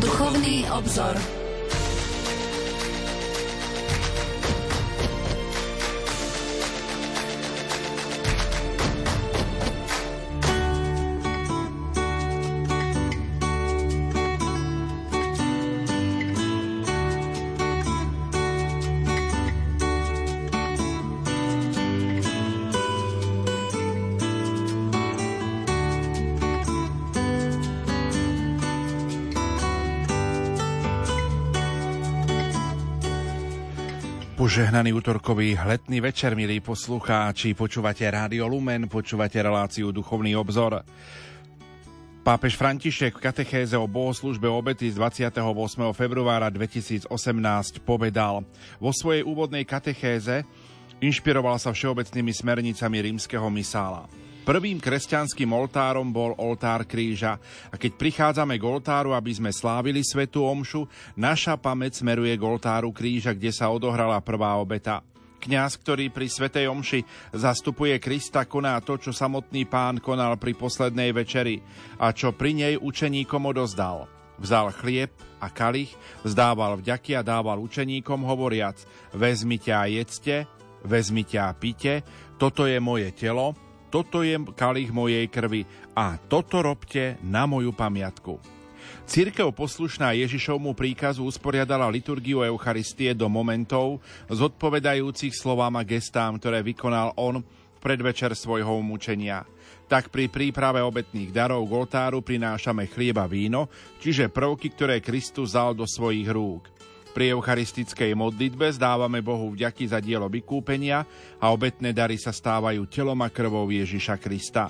Duchovný obzor. Požehnaný útorkový letný večer, milí poslucháči. Počúvate Rádio Lumen, počúvate reláciu Duchovný obzor. Pápež František v katechéze o bohoslužbe obety z 28. februára 2018 povedal vo svojej úvodnej katechéze inšpiroval sa všeobecnými smernicami rímskeho misála. Prvým kresťanským oltárom bol oltár kríža a keď prichádzame k oltáru, aby sme slávili svetú omšu, naša pamäť smeruje k oltáru kríža, kde sa odohrala prvá obeta. Kňaz, ktorý pri Svetej Omši zastupuje Krista, koná to, čo samotný pán konal pri poslednej večeri a čo pri nej učeníkom odozdal. Vzal chlieb a kalich, vzdával vďaky a dával učeníkom hovoriac Vezmite a jedzte, vezmite a pite, toto je moje telo, toto je kalich mojej krvi a toto robte na moju pamiatku. Církev poslušná Ježišovmu príkazu usporiadala liturgiu Eucharistie do momentov zodpovedajúcich slovám a gestám, ktoré vykonal on v predvečer svojho umúčenia. Tak pri príprave obetných darov k oltáru prinášame chlieba víno, čiže prvky, ktoré Kristus zal do svojich rúk. Pri eucharistickej modlitbe zdávame Bohu vďaky za dielo vykúpenia a obetné dary sa stávajú telom a krvou Ježiša Krista.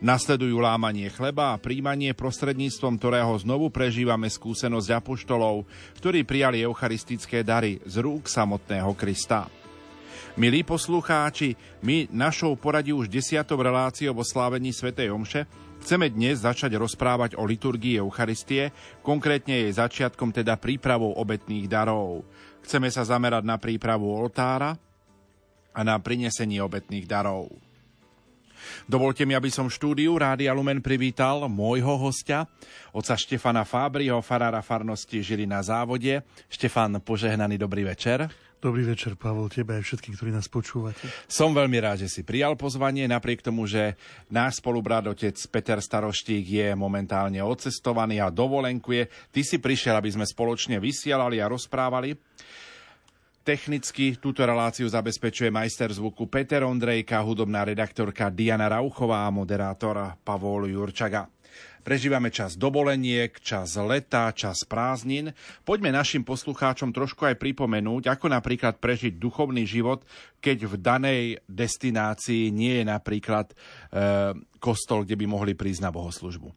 Nasledujú lámanie chleba a príjmanie prostredníctvom ktorého znovu prežívame skúsenosť apoštolov, ktorí prijali eucharistické dary z rúk samotného Krista. Milí poslucháči, my našou poradí už desiatou reláciou o slávení Svetej Omše Chceme dnes začať rozprávať o liturgii Eucharistie, konkrétne jej začiatkom teda prípravou obetných darov. Chceme sa zamerať na prípravu oltára a na prinesenie obetných darov. Dovolte mi, aby som štúdiu Rádia Lumen privítal môjho hostia, oca Štefana Fábriho, farára farnosti Žili na závode. Štefan, požehnaný dobrý večer. Dobrý večer, Pavel, tebe aj všetkým, ktorí nás počúvate. Som veľmi rád, že si prijal pozvanie, napriek tomu, že náš spolubrat otec Peter Staroštík je momentálne odcestovaný a dovolenkuje. Ty si prišiel, aby sme spoločne vysielali a rozprávali. Technicky túto reláciu zabezpečuje majster zvuku Peter Ondrejka, hudobná redaktorka Diana Rauchová a moderátor Pavol Jurčaga. Prežívame čas dovoleniek, čas leta, čas prázdnin. Poďme našim poslucháčom trošku aj pripomenúť, ako napríklad prežiť duchovný život, keď v danej destinácii nie je napríklad e, kostol, kde by mohli prísť na bohoslužbu.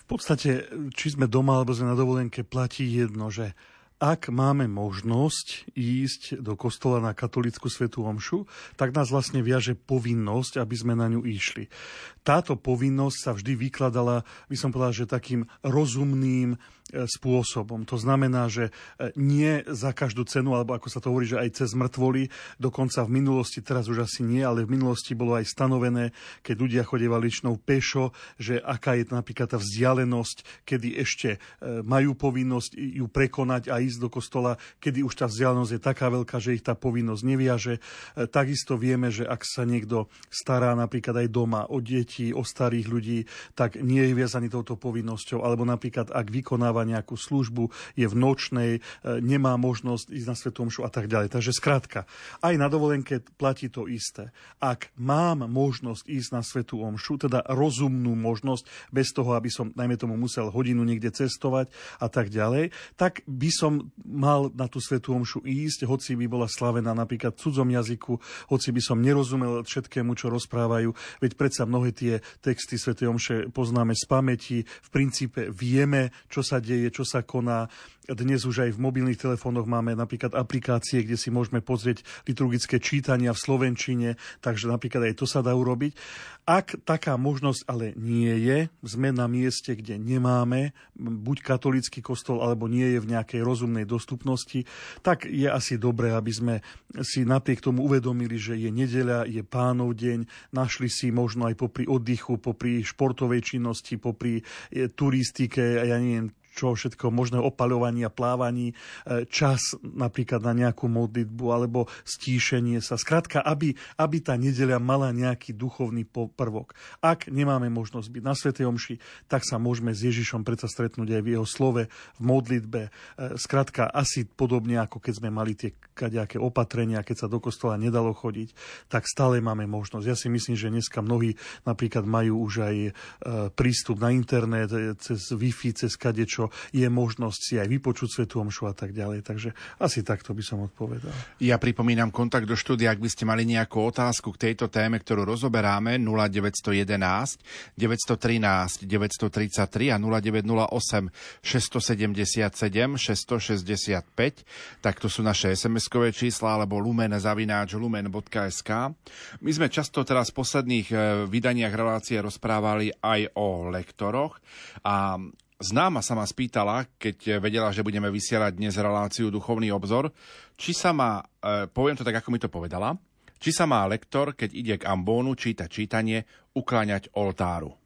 V podstate, či sme doma alebo sme na dovolenke, platí jedno, že ak máme možnosť ísť do kostola na katolickú svetú omšu, tak nás vlastne viaže povinnosť, aby sme na ňu išli. Táto povinnosť sa vždy vykladala, by som povedal, že takým rozumným spôsobom. To znamená, že e, nie za každú cenu, alebo ako sa to hovorí, že aj cez mŕtvoly, dokonca v minulosti, teraz už asi nie, ale v minulosti bolo aj stanovené, keď ľudia chodievali ličnou pešo, že aká je napríklad tá vzdialenosť, kedy ešte e, majú povinnosť ju prekonať a ísť do kostola, kedy už tá vzdialenosť je taká veľká, že ich tá povinnosť neviaže. Takisto vieme, že ak sa niekto stará napríklad aj doma o deti, o starých ľudí, tak nie je viazaný touto povinnosťou, alebo napríklad ak vykonáva vykonáva nejakú službu, je v nočnej, e, nemá možnosť ísť na svetomšu a tak ďalej. Takže skrátka, aj na dovolenke platí to isté. Ak mám možnosť ísť na svetú omšu, teda rozumnú možnosť, bez toho, aby som, najmä tomu, musel hodinu niekde cestovať a tak ďalej, tak by som mal na tú svetú omšu ísť, hoci by bola slavená napríklad v cudzom jazyku, hoci by som nerozumel všetkému, čo rozprávajú, veď predsa mnohé tie texty svetej omše poznáme z pamäti, v princípe vieme, čo sa deje, čo sa koná. Dnes už aj v mobilných telefónoch máme napríklad aplikácie, kde si môžeme pozrieť liturgické čítania v Slovenčine, takže napríklad aj to sa dá urobiť. Ak taká možnosť ale nie je, sme na mieste, kde nemáme buď katolický kostol, alebo nie je v nejakej rozumnej dostupnosti, tak je asi dobré, aby sme si napriek tomu uvedomili, že je nedeľa, je pánov deň, našli si možno aj popri oddychu, popri športovej činnosti, popri eh, turistike, ja neviem, čo všetko možné opaľovania, plávaní, e, čas napríklad na nejakú modlitbu alebo stíšenie sa. Skrátka, aby, aby tá nedeľa mala nejaký duchovný prvok. Ak nemáme možnosť byť na Svetej Omši, tak sa môžeme s Ježišom predsa stretnúť aj v jeho slove, v modlitbe. E, skrátka, asi podobne ako keď sme mali tie kadejaké opatrenia, keď sa do kostola nedalo chodiť, tak stále máme možnosť. Ja si myslím, že dneska mnohí napríklad majú už aj e, prístup na internet cez Wi-Fi, cez kadečo čo je možnosť si aj vypočuť Svetu Omšu a tak ďalej. Takže asi takto by som odpovedal. Ja pripomínam kontakt do štúdia, ak by ste mali nejakú otázku k tejto téme, ktorú rozoberáme 0911 913 933 a 0908 677 665. Tak to sú naše SMS-kové čísla alebo lumen zavináč lumen.sk. My sme často teraz v posledných eh, vydaniach relácie rozprávali aj o lektoroch a Známa sa ma spýtala, keď vedela, že budeme vysielať dnes reláciu Duchovný obzor, či sa má, e, poviem to tak, ako mi to povedala, či sa má lektor, keď ide k ambónu čítať čítanie, ukláňať oltáru.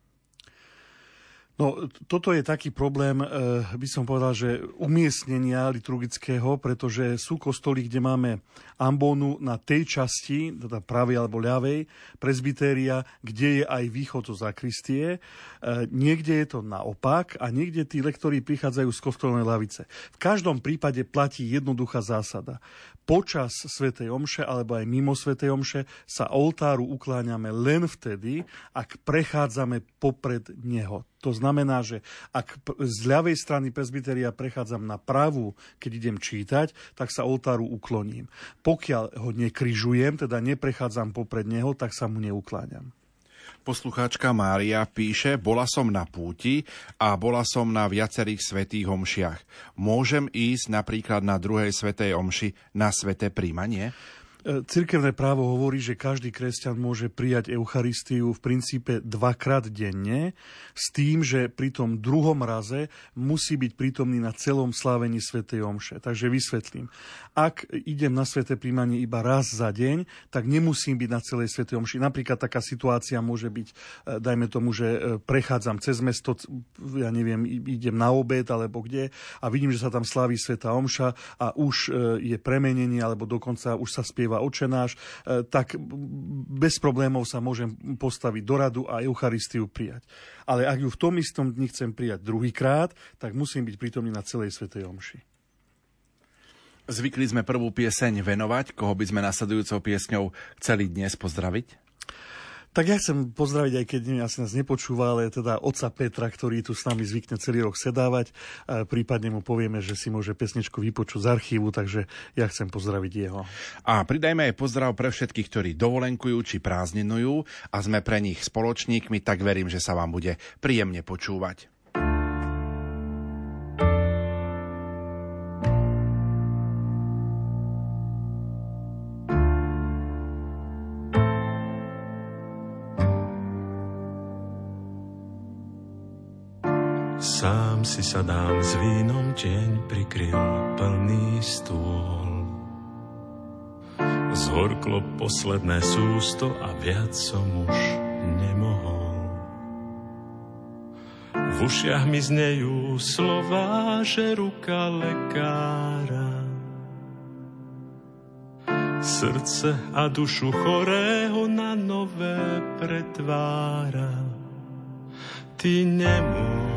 No, toto je taký problém, eh, by som povedal, že umiestnenia liturgického, pretože sú kostoly, kde máme ambónu na tej časti, teda pravej alebo ľavej, prezbytéria, kde je aj východ zo zakristie. Eh, niekde je to naopak a niekde tí lektori prichádzajú z kostolnej lavice. V každom prípade platí jednoduchá zásada počas Svetej Omše alebo aj mimo Svetej Omše sa oltáru ukláňame len vtedy, ak prechádzame popred neho. To znamená, že ak z ľavej strany presbyteria prechádzam na pravú, keď idem čítať, tak sa oltáru ukloním. Pokiaľ ho nekryžujem, teda neprechádzam popred neho, tak sa mu neukláňam. Poslucháčka Mária píše, bola som na púti a bola som na viacerých svetých omšiach. Môžem ísť napríklad na druhej svetej omši na sveté príjmanie? Cirkevné právo hovorí, že každý kresťan môže prijať Eucharistiu v princípe dvakrát denne, s tým, že pri tom druhom raze musí byť prítomný na celom slávení Svetej Omše. Takže vysvetlím. Ak idem na Sveté príjmanie iba raz za deň, tak nemusím byť na celej Svetej Omši. Napríklad taká situácia môže byť, e, dajme tomu, že e, prechádzam cez mesto, ja neviem, idem na obed alebo kde a vidím, že sa tam slaví Sveta Omša a už e, je premenenie alebo dokonca už sa spieva modlitba očenáš, e, tak bez problémov sa môžem postaviť do radu a Eucharistiu prijať. Ale ak ju v tom istom dni chcem prijať druhýkrát, tak musím byť prítomný na celej Svetej Omši. Zvykli sme prvú pieseň venovať, koho by sme nasledujúcou piesňou chceli dnes pozdraviť? Tak ja chcem pozdraviť, aj keď asi nás nepočúva, ale teda oca Petra, ktorý tu s nami zvykne celý rok sedávať. Prípadne mu povieme, že si môže pesničku vypočuť z archívu, takže ja chcem pozdraviť jeho. A pridajme aj pozdrav pre všetkých, ktorí dovolenkujú či prázdninujú a sme pre nich spoločníkmi, tak verím, že sa vám bude príjemne počúvať. Si sadám s vínom, deň prikryl plný stôl. Zhorklo posledné sústo a viac som už nemohol. V ušiach mi znejú slova, že ruka lekára srdce a dušu chorého na nové pretvára. Ty nemôžeš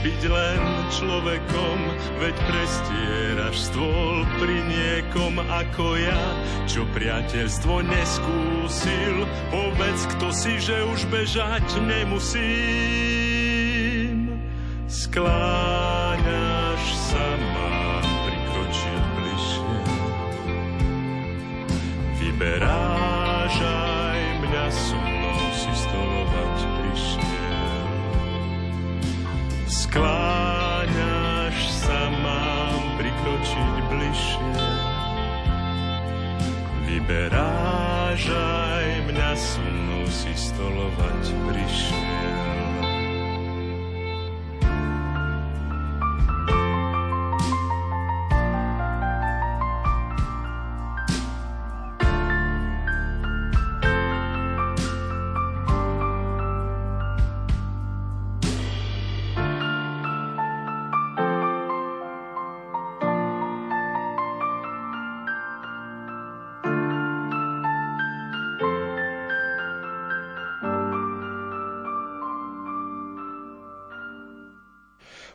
byť len človekom, veď prestieraš stôl pri niekom ako ja, čo priateľstvo neskúsil. Povedz, kto si, že už bežať nemusím. Skláňaš stolovať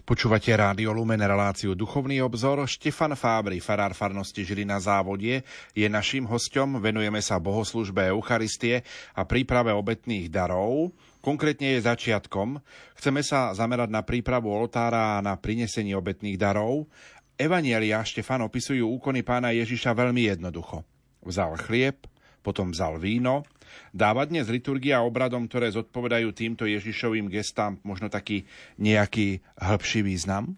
Počúvate Rádio Lumen, reláciu Duchovný obzor. Štefan Fábry, farár farnosti Žilina závodie, je naším hostom. Venujeme sa bohoslužbe Eucharistie a príprave obetných darov. Konkrétne je začiatkom. Chceme sa zamerať na prípravu oltára a na prinesenie obetných darov. Evanielia Štefan opisujú úkony pána Ježiša veľmi jednoducho. Vzal chlieb, potom vzal víno, Dáva dnes liturgia obradom, ktoré zodpovedajú týmto Ježišovým gestám možno taký nejaký hĺbší význam?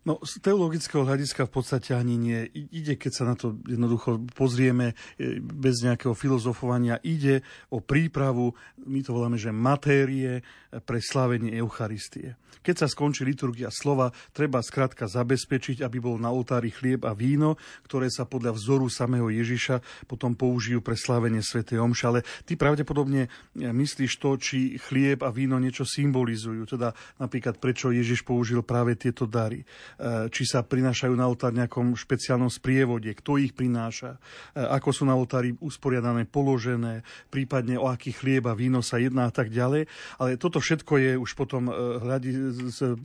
No, z teologického hľadiska v podstate ani nie. Ide, keď sa na to jednoducho pozrieme e, bez nejakého filozofovania, ide o prípravu, my to voláme, že matérie pre slávenie Eucharistie. Keď sa skončí liturgia slova, treba skrátka zabezpečiť, aby bol na oltári chlieb a víno, ktoré sa podľa vzoru samého Ježiša potom použijú pre slávenie Sv. Omša. Ale ty pravdepodobne e, myslíš to, či chlieb a víno niečo symbolizujú. Teda napríklad, prečo Ježiš použil práve tieto dary. E, či sa prinášajú na oltár nejakom špeciálnom sprievode, kto ich prináša, e, ako sú na oltári usporiadané, položené, prípadne o aký chlieb a víno sa jedná a tak ďalej. Ale toto všetko je už potom hľadí,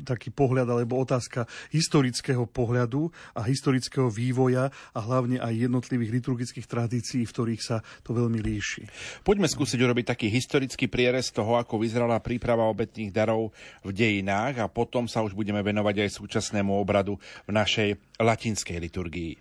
taký pohľad alebo otázka historického pohľadu a historického vývoja a hlavne aj jednotlivých liturgických tradícií, v ktorých sa to veľmi líši. Poďme skúsiť urobiť taký historický prierez toho, ako vyzerala príprava obetných darov v dejinách a potom sa už budeme venovať aj súčasnému obradu v našej latinskej liturgii.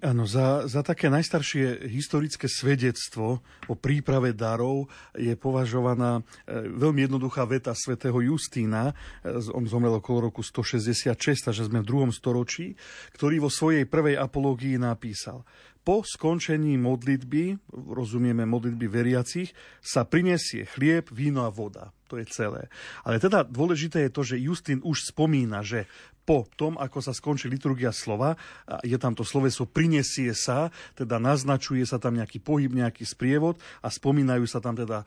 Áno, za, za také najstaršie historické svedectvo o príprave darov je považovaná e, veľmi jednoduchá veta svätého Justína, e, on zomrel okolo roku 166, takže sme v druhom storočí, ktorý vo svojej prvej apológii napísal po skončení modlitby, rozumieme modlitby veriacich, sa prinesie chlieb, víno a voda. To je celé. Ale teda dôležité je to, že Justín už spomína, že po tom, ako sa skončí liturgia slova, je tam to sloveso prinesie sa, teda naznačuje sa tam nejaký pohyb, nejaký sprievod a spomínajú sa tam teda e,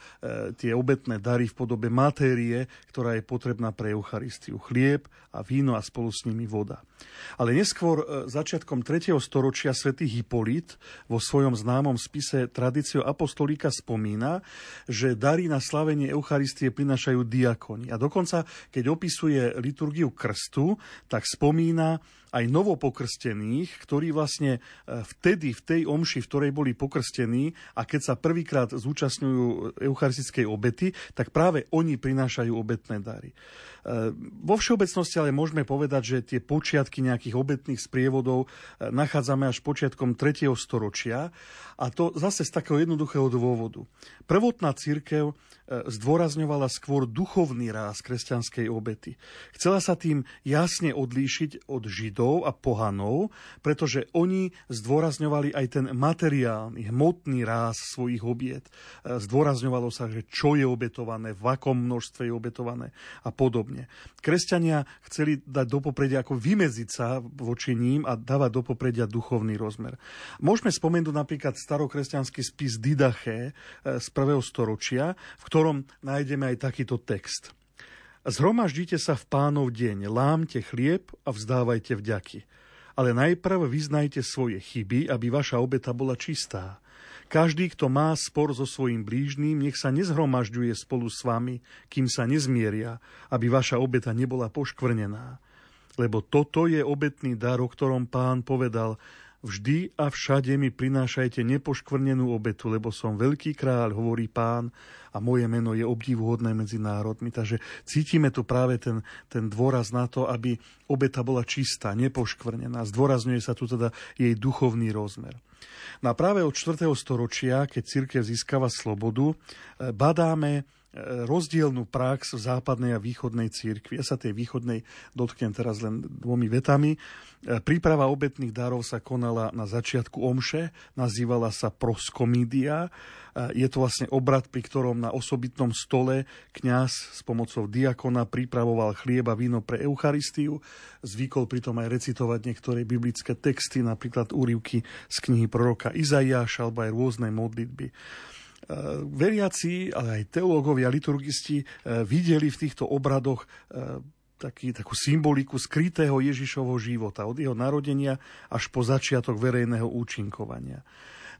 tie obetné dary v podobe matérie, ktorá je potrebná pre Eucharistiu. Chlieb a víno a spolu s nimi voda. Ale neskôr e, začiatkom 3. storočia svätý Hipolit vo svojom známom spise Tradício apostolika spomína, že dary na slavenie Eucharistie prinašajú diakoni. A dokonca, keď opisuje liturgiu krstu, tak spomína aj novopokrstených, ktorí vlastne e, vtedy, v tej omši, v ktorej boli pokrstení a keď sa prvýkrát zúčastňujú eucharistickej obety, tak práve oni prinášajú obetné dary. E, vo všeobecnosti ale môžeme povedať, že tie počiatky nejakých obetných sprievodov e, nachádzame až počiatkom 3. storočia a to zase z takého jednoduchého dôvodu. Prvotná církev zdôrazňovala skôr duchovný ráz kresťanskej obety. Chcela sa tým jasne odlíšiť od Židov, kretov a pohanov, pretože oni zdôrazňovali aj ten materiálny, hmotný ráz svojich obiet. E, zdôrazňovalo sa, že čo je obetované, v akom množstve je obetované a podobne. Kresťania chceli dať do popredia, ako vymeziť sa voči ním a dávať do popredia duchovný rozmer. Môžeme spomenúť napríklad starokresťanský spis Didache e, z prvého storočia, v ktorom nájdeme aj takýto text. Zhromaždite sa v pánov deň, lámte chlieb a vzdávajte vďaky. Ale najprv vyznajte svoje chyby, aby vaša obeta bola čistá. Každý, kto má spor so svojim blížným, nech sa nezhromažďuje spolu s vami, kým sa nezmieria, aby vaša obeta nebola poškvrnená. Lebo toto je obetný dar, o ktorom pán povedal, Vždy a všade mi prinášajte nepoškvrnenú obetu, lebo som veľký kráľ, hovorí pán, a moje meno je obdivuhodné medzi národmi. Takže cítime tu práve ten, ten dôraz na to, aby obeta bola čistá, nepoškvrnená. Zdôrazňuje sa tu teda jej duchovný rozmer. No práve od 4. storočia, keď církev získava slobodu, eh, badáme rozdielnú prax v západnej a východnej církvi. Ja sa tej východnej dotknem teraz len dvomi vetami. Príprava obetných darov sa konala na začiatku omše, nazývala sa proskomídia. Je to vlastne obrad, pri ktorom na osobitnom stole kňaz s pomocou diakona pripravoval chlieb a víno pre Eucharistiu. Zvykol pritom aj recitovať niektoré biblické texty, napríklad úrivky z knihy proroka Izaiáša alebo aj rôzne modlitby. Eh, veriaci, ale aj teológovia, liturgisti eh, videli v týchto obradoch eh, taký, takú symboliku skrytého Ježišovho života, od jeho narodenia až po začiatok verejného účinkovania.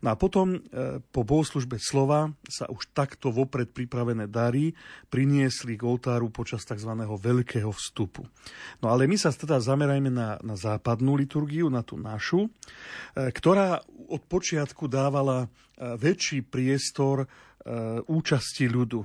No a potom e, po bohoslužbe slova sa už takto vopred pripravené dary priniesli k oltáru počas tzv. veľkého vstupu. No ale my sa teda zamerajme na, na západnú liturgiu, na tú našu, e, ktorá od počiatku dávala e, väčší priestor účasti ľudu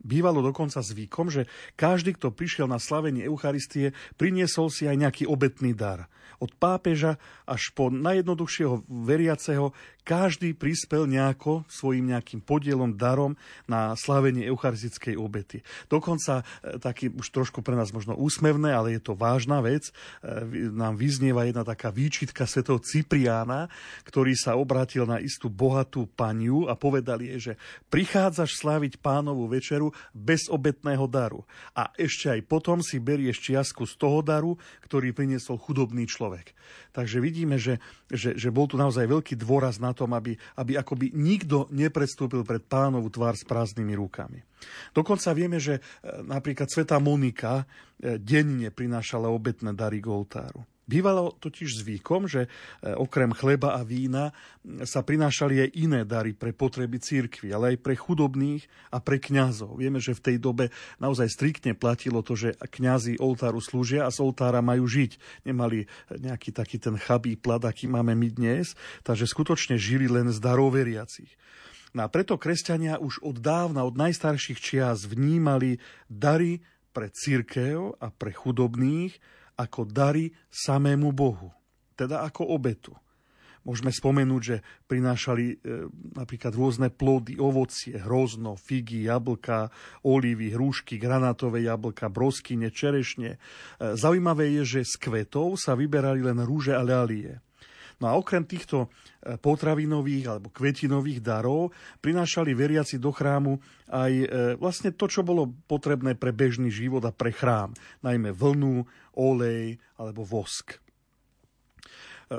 Bývalo dokonca zvykom, že každý, kto prišiel na slavenie Eucharistie, priniesol si aj nejaký obetný dar. Od pápeža až po najjednoduchšieho veriaceho každý prispel nejako svojim nejakým podielom, darom na slávenie eucharistickej obety. Dokonca e, taký už trošku pre nás možno úsmevné, ale je to vážna vec. E, nám vyznieva jedna taká výčitka svetov Cipriána, ktorý sa obrátil na istú bohatú paniu a povedal jej, že prichádzaš sláviť pánovú večeru bez obetného daru. A ešte aj potom si berieš čiastku z toho daru, ktorý priniesol chudobný človek. Takže vidíme, že, že, že bol tu naozaj veľký dôraz na tom, aby, aby akoby nikto nepredstúpil pred pánovu tvár s prázdnymi rukami. Dokonca vieme, že e, napríklad Sveta Monika e, denne prinášala obetné dary k oltáru. Bývalo totiž zvykom, že e, okrem chleba a vína sa prinášali aj iné dary pre potreby církvy, ale aj pre chudobných a pre kňazov. Vieme, že v tej dobe naozaj striktne platilo to, že kňazi oltáru slúžia a z oltára majú žiť. Nemali nejaký taký ten chabý plat, aký máme my dnes, takže skutočne žili len z darov veriacich. No a preto kresťania už od dávna, od najstarších čias vnímali dary pre církev a pre chudobných ako dary samému Bohu, teda ako obetu. Môžeme spomenúť, že prinášali e, napríklad rôzne plody, ovocie, hrozno, figy, jablka, olivy, hrušky, granátové jablka, broskyne, čerešne. E, zaujímavé je, že z kvetov sa vyberali len rúže a ľalie. No a okrem týchto e, potravinových alebo kvetinových darov prinášali veriaci do chrámu aj e, vlastne to, čo bolo potrebné pre bežný život a pre chrám, najmä vlnu, olej alebo vosk. E,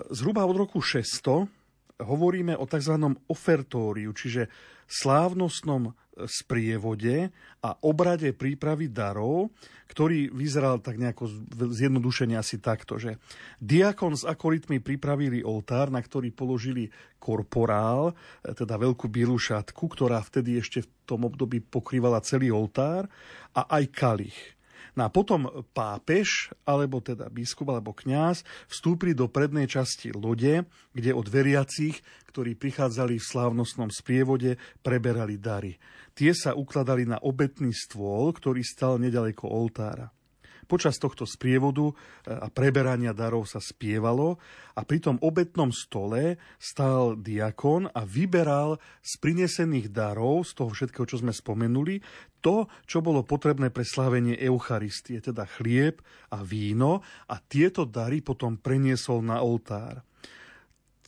zhruba od roku 600 hovoríme o tzv. ofertóriu, čiže slávnostnom sprievode a obrade prípravy darov, ktorý vyzeral tak nejako zjednodušene asi takto, že diakon s akolitmi pripravili oltár, na ktorý položili korporál, e, teda veľkú bielu šatku, ktorá vtedy ešte v tom období pokrývala celý oltár a aj kalich. No a potom pápež, alebo teda biskup, alebo kňaz vstúpili do prednej časti lode, kde od veriacich, ktorí prichádzali v slávnostnom sprievode, preberali dary. Tie sa ukladali na obetný stôl, ktorý stal nedaleko oltára. Počas tohto sprievodu e, a preberania darov sa spievalo a pri tom obetnom stole stál diakon a vyberal z prinesených darov, z toho všetkého, čo sme spomenuli, to, čo bolo potrebné pre slávenie Eucharistie, teda chlieb a víno a tieto dary potom preniesol na oltár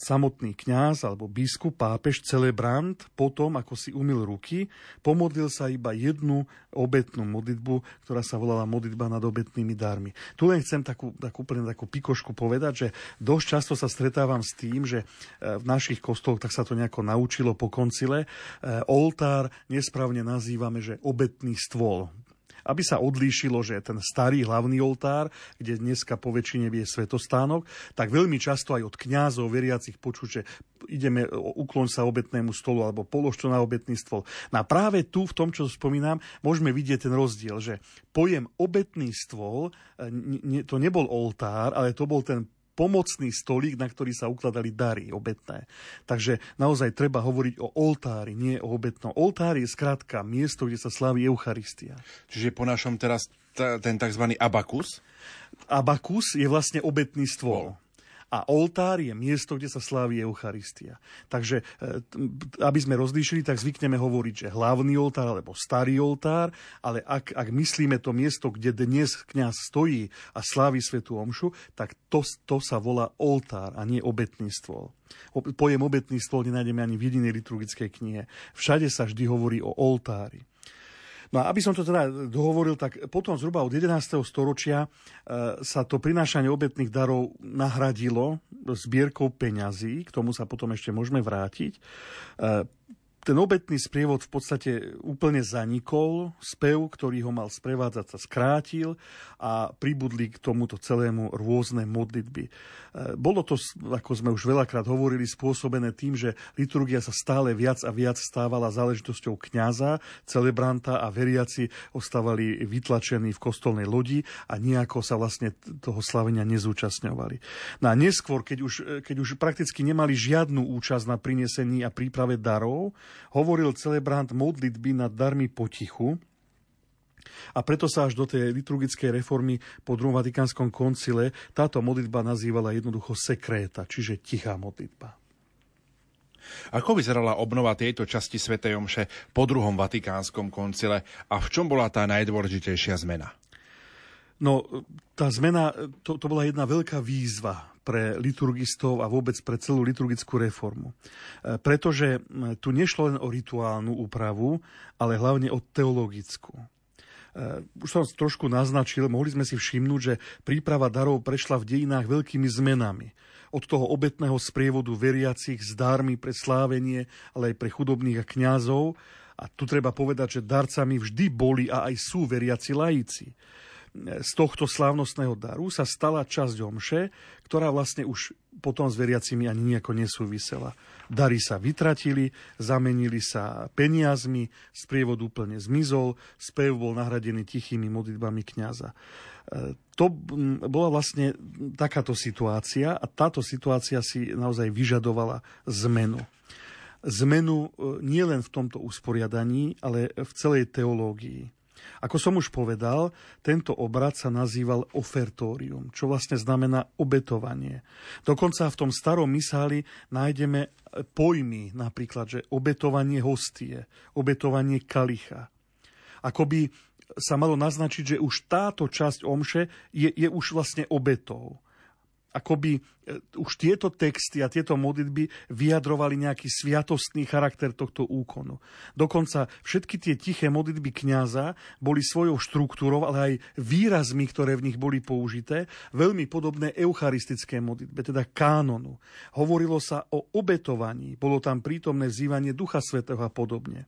samotný kňaz alebo biskup, pápež, celebrant, potom, ako si umil ruky, pomodlil sa iba jednu obetnú modlitbu, ktorá sa volala modlitba nad obetnými darmi. Tu len chcem takú, takú, úplne takú pikošku povedať, že dosť často sa stretávam s tým, že e, v našich kostoloch tak sa to nejako naučilo po koncile. E, oltár nesprávne nazývame, že obetný stôl aby sa odlíšilo, že ten starý hlavný oltár, kde dneska po väčšine vie svetostánok, tak veľmi často aj od kňazov veriacich počuť, že ideme, ukloň sa obetnému stolu alebo polož to na obetný stôl. No a práve tu, v tom, čo spomínam, môžeme vidieť ten rozdiel, že pojem obetný stôl, e, to nebol oltár, ale to bol ten pomocný stolík, na ktorý sa ukladali dary obetné. Takže naozaj treba hovoriť o oltári, nie o obetnom. Oltár je skrátka miesto, kde sa slaví Eucharistia. Čiže po našom teraz t- ten tzv. abakus? Abakus je vlastne obetný stôl a oltár je miesto, kde sa slávi Eucharistia. Takže, e, aby sme rozlíšili, tak zvykneme hovoriť, že hlavný oltár alebo starý oltár, ale ak, ak myslíme to miesto, kde dnes kňaz stojí a slávi Svetu Omšu, tak to, to sa volá oltár a nie obetný stôl. Pojem obetný stôl nenájdeme ani v jedinej liturgickej knihe. Všade sa vždy hovorí o oltári. No a aby som to teda dohovoril, tak potom zhruba od 11. storočia e, sa to prinášanie obetných darov nahradilo zbierkou peňazí, k tomu sa potom ešte môžeme vrátiť. E, ten obetný sprievod v podstate úplne zanikol, spev, ktorý ho mal sprevádzať, sa skrátil a pribudli k tomuto celému rôzne modlitby. E, bolo to, ako sme už veľakrát hovorili, spôsobené tým, že liturgia sa stále viac a viac stávala záležitosťou kňaza, celebranta a veriaci ostávali vytlačení v kostolnej lodi a nejako sa vlastne toho slavenia nezúčastňovali. No a neskôr, keď už, keď už prakticky nemali žiadnu účasť na prinesení a príprave darov, hovoril celebrant modlitby nad darmi potichu, a preto sa až do tej liturgickej reformy po druhom Vatikánskom koncile táto modlitba nazývala jednoducho sekréta, čiže tichá modlitba. Ako vyzerala obnova tejto časti Sv. Omše po druhom Vatikánskom koncile a v čom bola tá najdôležitejšia zmena? No, tá zmena, to, to bola jedna veľká výzva pre liturgistov a vôbec pre celú liturgickú reformu. E, pretože tu nešlo len o rituálnu úpravu, ale hlavne o teologickú. E, už som trošku naznačil, mohli sme si všimnúť, že príprava darov prešla v dejinách veľkými zmenami. Od toho obetného sprievodu veriacich s dármi pre slávenie, ale aj pre chudobných a kňazov. A tu treba povedať, že darcami vždy boli a aj sú veriaci laici z tohto slávnostného daru sa stala časť omše, ktorá vlastne už potom s veriacimi ani nejako nesúvisela. Dary sa vytratili, zamenili sa peniazmi, sprievod úplne zmizol, spev bol nahradený tichými modlitbami kňaza. E, to bola vlastne takáto situácia a táto situácia si naozaj vyžadovala zmenu zmenu e, nielen v tomto usporiadaní, ale v celej teológii. Ako som už povedal, tento obrad sa nazýval ofertórium, čo vlastne znamená obetovanie. Dokonca v tom starom misáli nájdeme pojmy, napríklad, že obetovanie hostie, obetovanie kalicha. Akoby sa malo naznačiť, že už táto časť omše je, je už vlastne obetou akoby e, už tieto texty a tieto modlitby vyjadrovali nejaký sviatostný charakter tohto úkonu. Dokonca všetky tie tiché modlitby kňaza boli svojou štruktúrou, ale aj výrazmi, ktoré v nich boli použité, veľmi podobné eucharistické modlitbe, teda kánonu. Hovorilo sa o obetovaní, bolo tam prítomné vzývanie Ducha Svetého a podobne.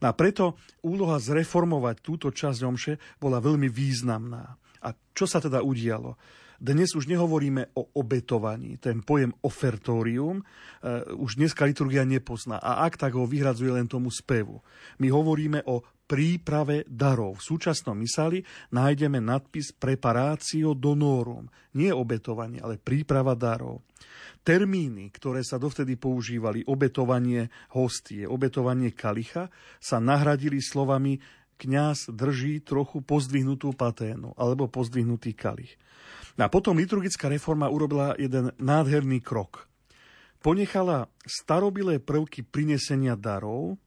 No a preto úloha zreformovať túto časť omše bola veľmi významná. A čo sa teda udialo? Dnes už nehovoríme o obetovaní. Ten pojem ofertórium uh, už dneska liturgia nepozná. A ak tak ho vyhradzuje len tomu spevu. My hovoríme o príprave darov. V súčasnom mysali nájdeme nadpis preparácio donorum. Nie obetovanie, ale príprava darov. Termíny, ktoré sa dovtedy používali, obetovanie hostie, obetovanie kalicha, sa nahradili slovami kňaz drží trochu pozdvihnutú paténu alebo pozdvihnutý kalich. A potom liturgická reforma urobila jeden nádherný krok. Ponechala starobilé prvky prinesenia darov,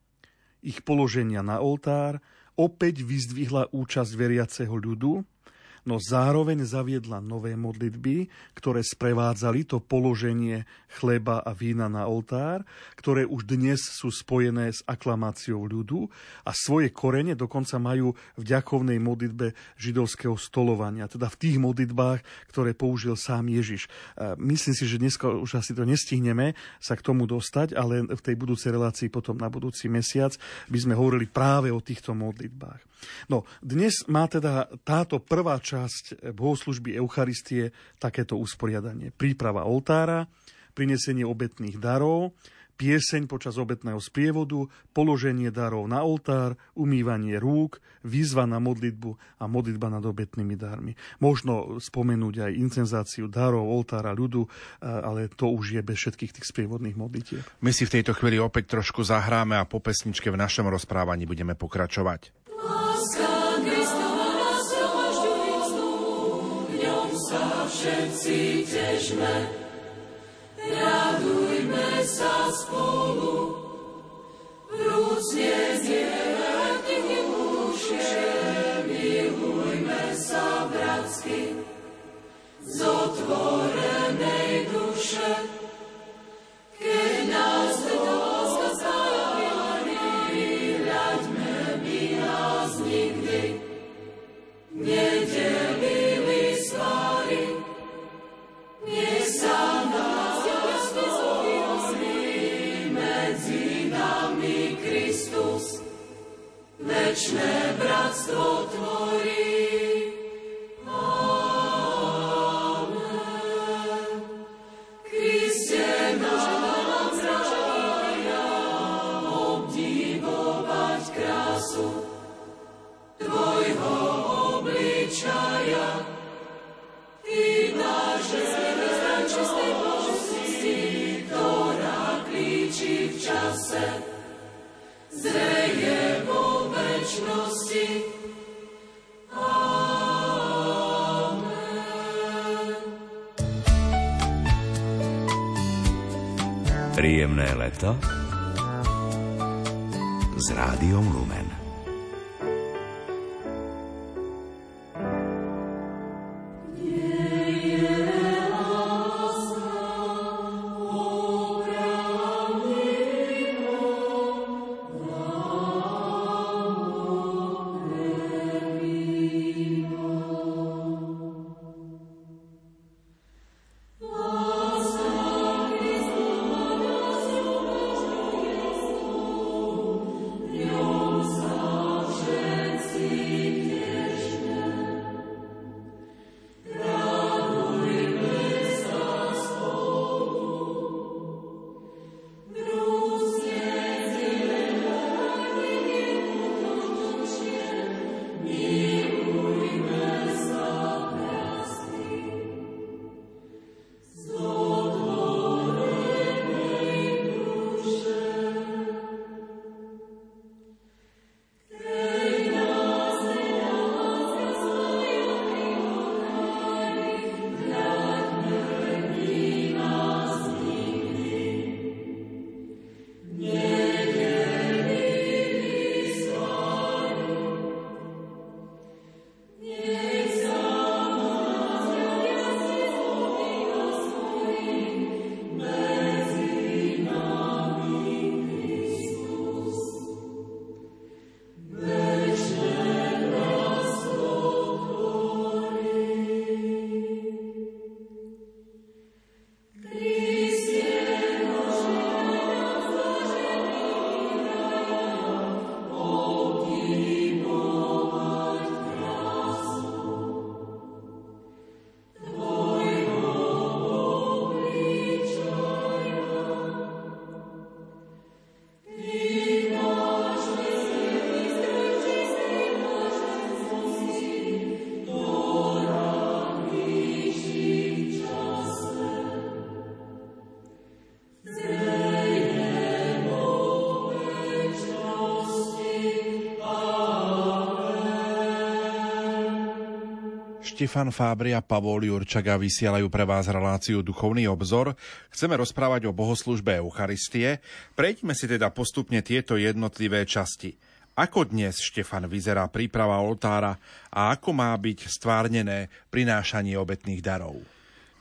ich položenia na oltár, opäť vyzdvihla účasť veriaceho ľudu, no zároveň zaviedla nové modlitby, ktoré sprevádzali to položenie chleba a vína na oltár, ktoré už dnes sú spojené s aklamáciou ľudu a svoje korene dokonca majú v ďakovnej modlitbe židovského stolovania, teda v tých modlitbách, ktoré použil sám Ježiš. Myslím si, že dnes už asi to nestihneme sa k tomu dostať, ale v tej budúcej relácii potom na budúci mesiac by sme hovorili práve o týchto modlitbách. No, dnes má teda táto prvá časť bohoslužby Eucharistie takéto usporiadanie. Príprava oltára, prinesenie obetných darov, pieseň počas obetného sprievodu, položenie darov na oltár, umývanie rúk, výzva na modlitbu a modlitba nad obetnými darmi. Možno spomenúť aj incenzáciu darov, oltára ľudu, ale to už je bez všetkých tých sprievodných modlitieb. My si v tejto chvíli opäť trošku zahráme a po pesničke v našom rozprávaní budeme pokračovať. Všetci težme, radujme sa spolu, vrúcne zdieľať duše, milujme sa bratsky, z otvorenej duše, večné bratstvo tvorí. Leto s rádiom Lumen. Štefan Fábri a Pavol Jurčaga vysielajú pre vás reláciu Duchovný obzor. Chceme rozprávať o bohoslužbe Eucharistie. Prejdime si teda postupne tieto jednotlivé časti. Ako dnes, Štefan, vyzerá príprava oltára a ako má byť stvárnené prinášanie obetných darov?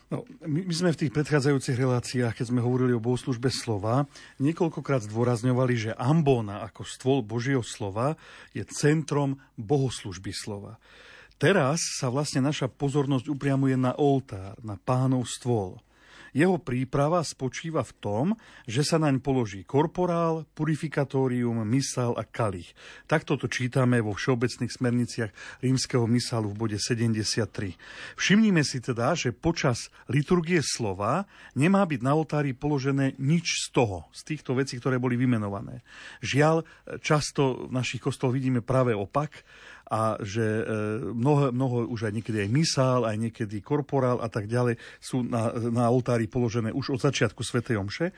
No, my, sme v tých predchádzajúcich reláciách, keď sme hovorili o bohoslužbe slova, niekoľkokrát zdôrazňovali, že ambóna ako stôl Božieho slova je centrom bohoslužby slova. Teraz sa vlastne naša pozornosť upriamuje na oltár, na pánov stôl. Jeho príprava spočíva v tom, že sa naň položí korporál, purifikatórium, misál a kalich. Takto to čítame vo všeobecných smerniciach rímskeho misálu v bode 73. Všimnime si teda, že počas liturgie slova nemá byť na oltári položené nič z toho, z týchto vecí, ktoré boli vymenované. Žiaľ, často v našich kostoloch vidíme práve opak, a že e, mnoho, mnoho už aj niekedy aj misál, aj niekedy korporál a tak ďalej sú na, na oltári položené už od začiatku Svetej Omše.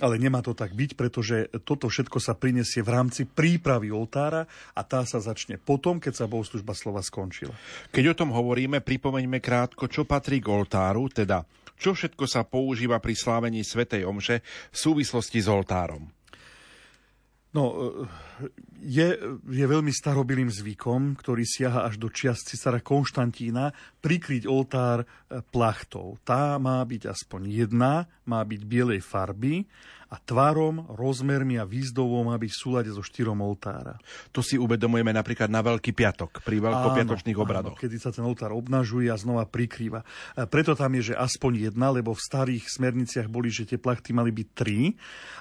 Ale nemá to tak byť, pretože toto všetko sa prinesie v rámci prípravy oltára a tá sa začne potom, keď sa bohoslužba slova skončila. Keď o tom hovoríme, pripomeňme krátko, čo patrí k oltáru, teda čo všetko sa používa pri slávení Svetej Omše v súvislosti s oltárom. No, e, je, je veľmi starobilým zvykom, ktorý siaha až do čias cisára Konštantína, prikryť oltár e, plachtou. Tá má byť aspoň jedna, má byť bielej farby a tvarom, rozmermi a výzdobou má byť v súlade so štyrom oltára. To si uvedomujeme napríklad na Veľký piatok, pri veľkopiatočných obradoch. Áno, kedy sa ten oltár obnažuje a znova prikrýva. E, preto tam je, že aspoň jedna, lebo v starých smerniciach boli, že tie plachty mali byť tri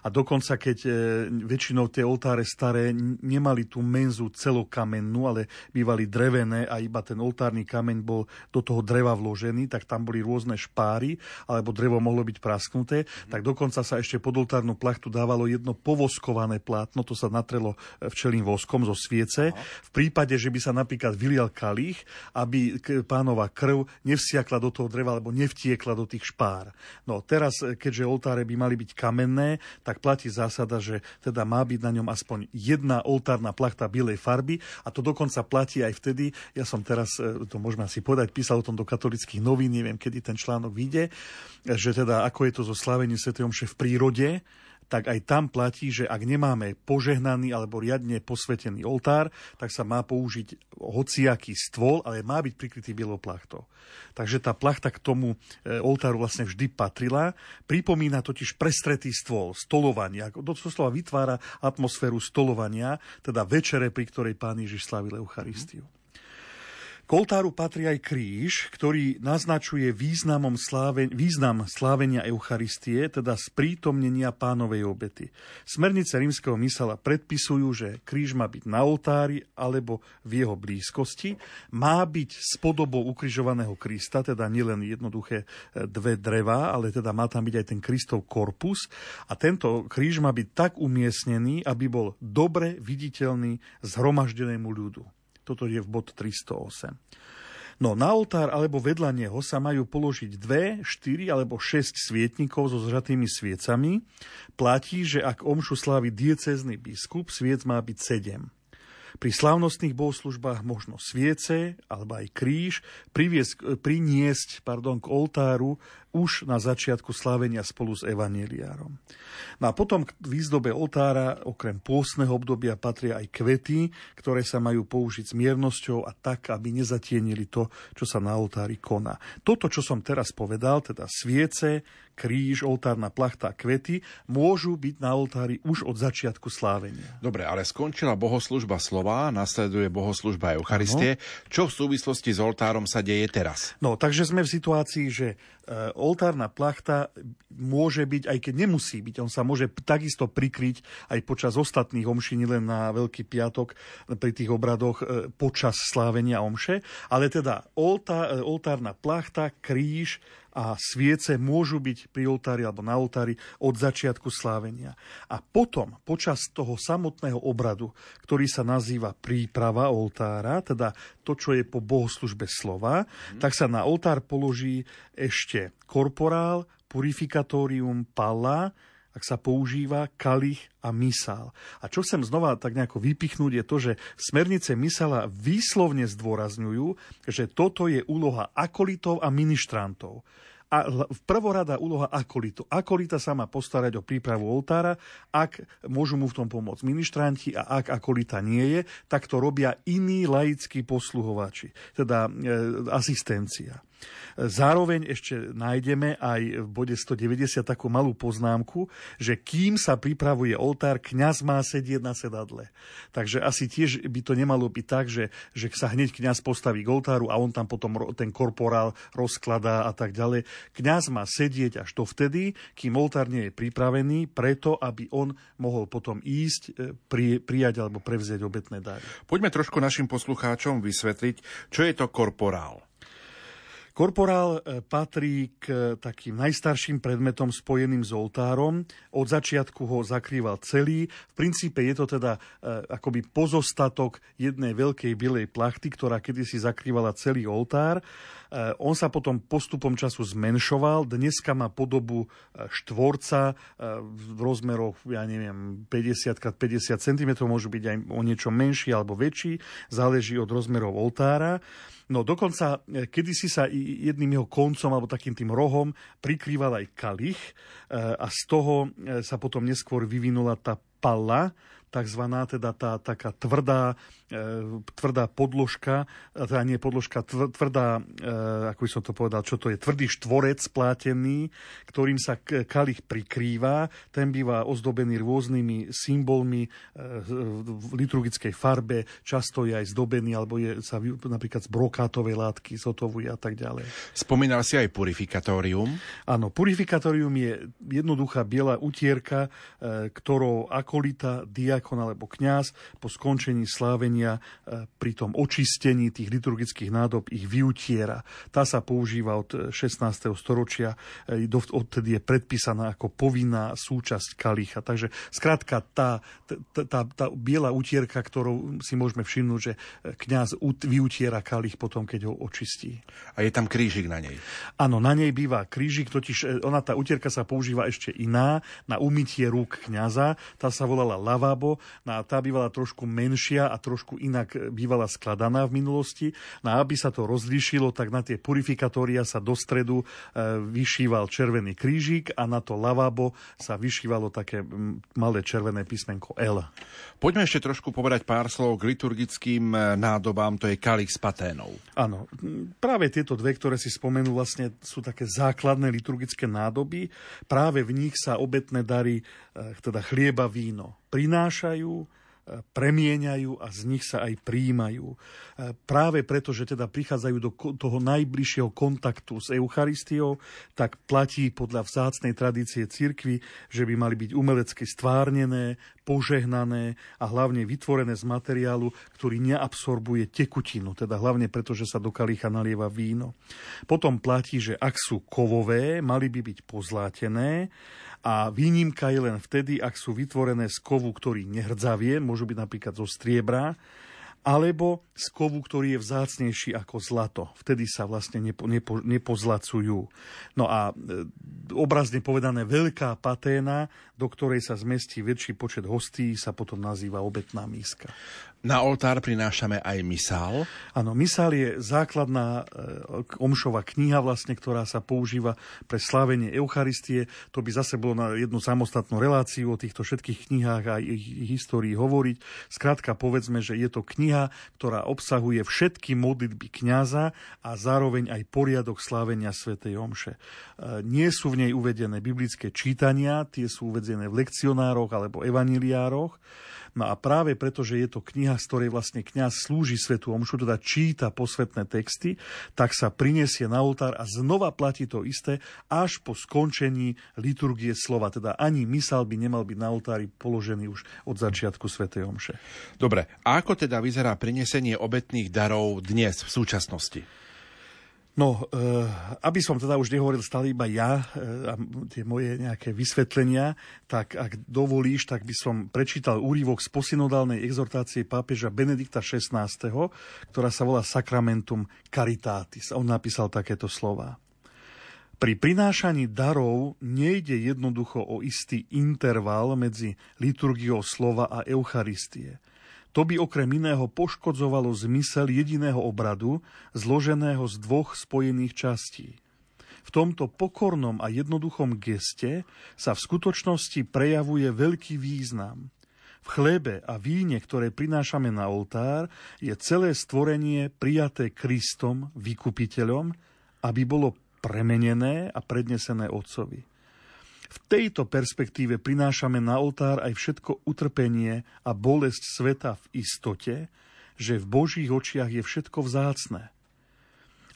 a dokonca, keď e, väčšinou tie oltáre staré nemali tú menzu celokamennú, ale bývali drevené a iba ten oltárny kameň bol do toho dreva vložený, tak tam boli rôzne špáry, alebo drevo mohlo byť prasknuté, tak dokonca sa ešte pod oltár solárnu plachtu dávalo jedno povoskované plátno, to sa natrelo e, včelým voskom zo sviece. V prípade, že by sa napríklad vylial kalich, aby pánova krv nevsiakla do toho dreva, alebo nevtiekla do tých špár. No teraz, e, keďže oltáre by mali byť kamenné, tak platí zásada, že teda má byť na ňom aspoň jedna oltárna plachta bielej farby a to dokonca platí aj vtedy, ja som teraz, e, to môžeme asi povedať, písal o tom do katolických novín, neviem, kedy ten článok vyjde, že teda ako je to so slavením Sv. Omše v prírode, tak aj tam platí, že ak nemáme požehnaný alebo riadne posvetený oltár, tak sa má použiť hociaký stôl, ale má byť prikrytý bielou plachtou. Takže tá plachta k tomu e, oltáru vlastne vždy patrila. Pripomína totiž prestretý stôl, stolovania. Doslova vytvára atmosféru stolovania, teda večere, pri ktorej pán Ježiš slavil Eucharistiu. K oltáru patrí aj kríž, ktorý naznačuje významom sláven- význam slávenia Eucharistie, teda sprítomnenia pánovej obety. Smernice rímskeho mysala predpisujú, že kríž má byť na oltári alebo v jeho blízkosti, má byť s podobou ukrižovaného Krista, teda nielen jednoduché e, dve dreva, ale teda má tam byť aj ten Kristov korpus a tento kríž má byť tak umiestnený, aby bol dobre viditeľný zhromaždenému ľudu. Toto je v bod 308. No na oltár alebo vedľa neho sa majú položiť dve, štyri alebo šesť svietnikov so zžatými sviecami. Platí, že ak omšu slávi diecézny biskup, sviec má byť sedem. Pri slávnostných bohoslužbách možno sviece alebo aj kríž priviesť, priniesť pardon, k oltáru už na začiatku slávenia spolu s evaneliárom. No a potom k výzdobe oltára okrem pôstneho obdobia patria aj kvety, ktoré sa majú použiť s miernosťou a tak, aby nezatienili to, čo sa na oltári koná. Toto, čo som teraz povedal, teda sviece, kríž, oltárna plachta a kvety, môžu byť na oltári už od začiatku slávenia. Dobre, ale skončila bohoslužba slova, nasleduje bohoslužba Eucharistie. Ano. Čo v súvislosti s oltárom sa deje teraz? No, takže sme v situácii, že E, oltárna plachta môže byť, aj keď nemusí byť, on sa môže takisto prikryť aj počas ostatných omší, nielen na Veľký piatok pri tých obradoch e, počas slávenia omše, ale teda oltár, e, oltárna plachta, kríž, a sviece môžu byť pri oltári alebo na oltári od začiatku slávenia. A potom, počas toho samotného obradu, ktorý sa nazýva príprava oltára, teda to, čo je po bohoslužbe slova, mm. tak sa na oltár položí ešte korporál, purifikatórium, pala, ak sa používa kalich a misál. A čo chcem znova tak nejako vypichnúť je to, že smernice misala výslovne zdôrazňujú, že toto je úloha akolitov a ministrantov a prvorada úloha akolitu. Akolita sa má postarať o prípravu oltára, ak môžu mu v tom pomôcť ministranti a ak akolita nie je, tak to robia iní laickí posluhovači, teda e, asistencia. Zároveň ešte nájdeme aj v bode 190 takú malú poznámku, že kým sa pripravuje oltár, kňaz má sedieť na sedadle. Takže asi tiež by to nemalo byť tak, že, že sa hneď kňaz postaví k oltáru a on tam potom ten korporál rozkladá a tak ďalej. Kňaz má sedieť až to vtedy, kým oltár nie je pripravený, preto aby on mohol potom ísť, e, pri, prijať alebo prevziať obetné dary. Poďme trošku našim poslucháčom vysvetliť, čo je to korporál. Korporál e, patrí k takým najstarším predmetom spojeným s oltárom. Od začiatku ho zakrýval celý. V princípe je to teda e, akoby pozostatok jednej veľkej bielej plachty, ktorá kedysi zakrývala celý oltár. E, on sa potom postupom času zmenšoval. Dneska má podobu štvorca v rozmeroch, ja neviem, 50 x 50 cm, môžu byť aj o niečo menší alebo väčší, záleží od rozmerov oltára. No dokonca kedysi sa jedným jeho koncom alebo takým tým rohom prikrýval aj kalich a z toho sa potom neskôr vyvinula tá palla, takzvaná teda tá taká tvrdá, e, tvrdá podložka, teda nie podložka, tvrdá, e, ako by som to povedal, čo to je, tvrdý štvorec plátený, ktorým sa kalich prikrýva. Ten býva ozdobený rôznymi symbolmi e, v liturgickej farbe, často je aj zdobený, alebo je sa napríklad z brokátovej látky zotovuje a tak ďalej. Spomínal si aj purifikatórium? Áno, purifikatórium je jednoduchá biela utierka, ktorou akolita, diak diakon alebo kňaz po skončení slávenia e, pri tom očistení tých liturgických nádob ich vyutiera. Tá sa používa od 16. E, storočia, e, odtedy je predpísaná ako povinná súčasť kalicha. Takže skrátka tá, tá, tá, tá biela utierka, ktorou si môžeme všimnúť, že kňaz vyutiera kalich potom, keď ho očistí. A je tam krížik na nej? Áno, na nej býva krížik, totiž ona tá utierka sa používa ešte iná na umytie rúk kňaza. Tá sa volala lavabo No a tá bývala trošku menšia a trošku inak bývala skladaná v minulosti. No a aby sa to rozlíšilo, tak na tie purifikatória sa do stredu e, vyšíval červený krížik a na to lavabo sa vyšívalo také malé červené písmenko L. Poďme ešte trošku povedať pár slov k liturgickým e, nádobám, to je kalich s paténou. Áno, práve tieto dve, ktoré si spomenul, vlastne sú také základné liturgické nádoby. Práve v nich sa obetné dary, e, teda chlieba, víno, prinášajú, e, premieňajú a z nich sa aj príjmajú. E, práve preto, že teda prichádzajú do toho najbližšieho kontaktu s Eucharistiou, tak platí podľa vzácnej tradície cirkvy, že by mali byť umelecky stvárnené, požehnané a hlavne vytvorené z materiálu, ktorý neabsorbuje tekutinu, teda hlavne preto, že sa do kalicha nalieva víno. Potom platí, že ak sú kovové, mali by byť pozlátené a výnimka je len vtedy, ak sú vytvorené z kovu, ktorý nehrdzavie, môžu byť napríklad zo striebra, alebo z kovu, ktorý je vzácnejší ako zlato. Vtedy sa vlastne nepo, nepo, nepozlacujú. No a e, obrazne povedané veľká paténa, do ktorej sa zmestí väčší počet hostí, sa potom nazýva obetná míska. Na oltár prinášame aj misál. Áno, misál je základná e, omšová kniha, vlastne, ktorá sa používa pre slávenie Eucharistie. To by zase bolo na jednu samostatnú reláciu o týchto všetkých knihách a ich histórii hovoriť. Skrátka povedzme, že je to kniha, ktorá obsahuje všetky modlitby kňaza a zároveň aj poriadok slávenia svätej Omše. E, nie sú v nej uvedené biblické čítania, tie sú uvedené v lekcionároch alebo evaniliároch. No a práve preto, že je to kniha, z ktorej vlastne kňaz slúži svetu omšu, teda číta posvetné texty, tak sa prinesie na oltár a znova platí to isté až po skončení liturgie slova. Teda ani mysal by nemal byť na oltári položený už od začiatku svetej omše. Dobre, a ako teda vyzerá prinesenie obetných darov dnes v súčasnosti? No, e, aby som teda už nehovoril stále iba ja e, a tie moje nejaké vysvetlenia, tak ak dovolíš, tak by som prečítal úrivok z posynodálnej exhortácie pápeža Benedikta XVI, ktorá sa volá Sacramentum Caritatis. On napísal takéto slova. Pri prinášaní darov nejde jednoducho o istý interval medzi liturgiou slova a Eucharistie. To by okrem iného poškodzovalo zmysel jediného obradu, zloženého z dvoch spojených častí. V tomto pokornom a jednoduchom geste sa v skutočnosti prejavuje veľký význam. V chlebe a víne, ktoré prinášame na oltár, je celé stvorenie prijaté Kristom, vykupiteľom, aby bolo premenené a prednesené Otcovi. V tejto perspektíve prinášame na oltár aj všetko utrpenie a bolesť sveta v istote, že v Božích očiach je všetko vzácne.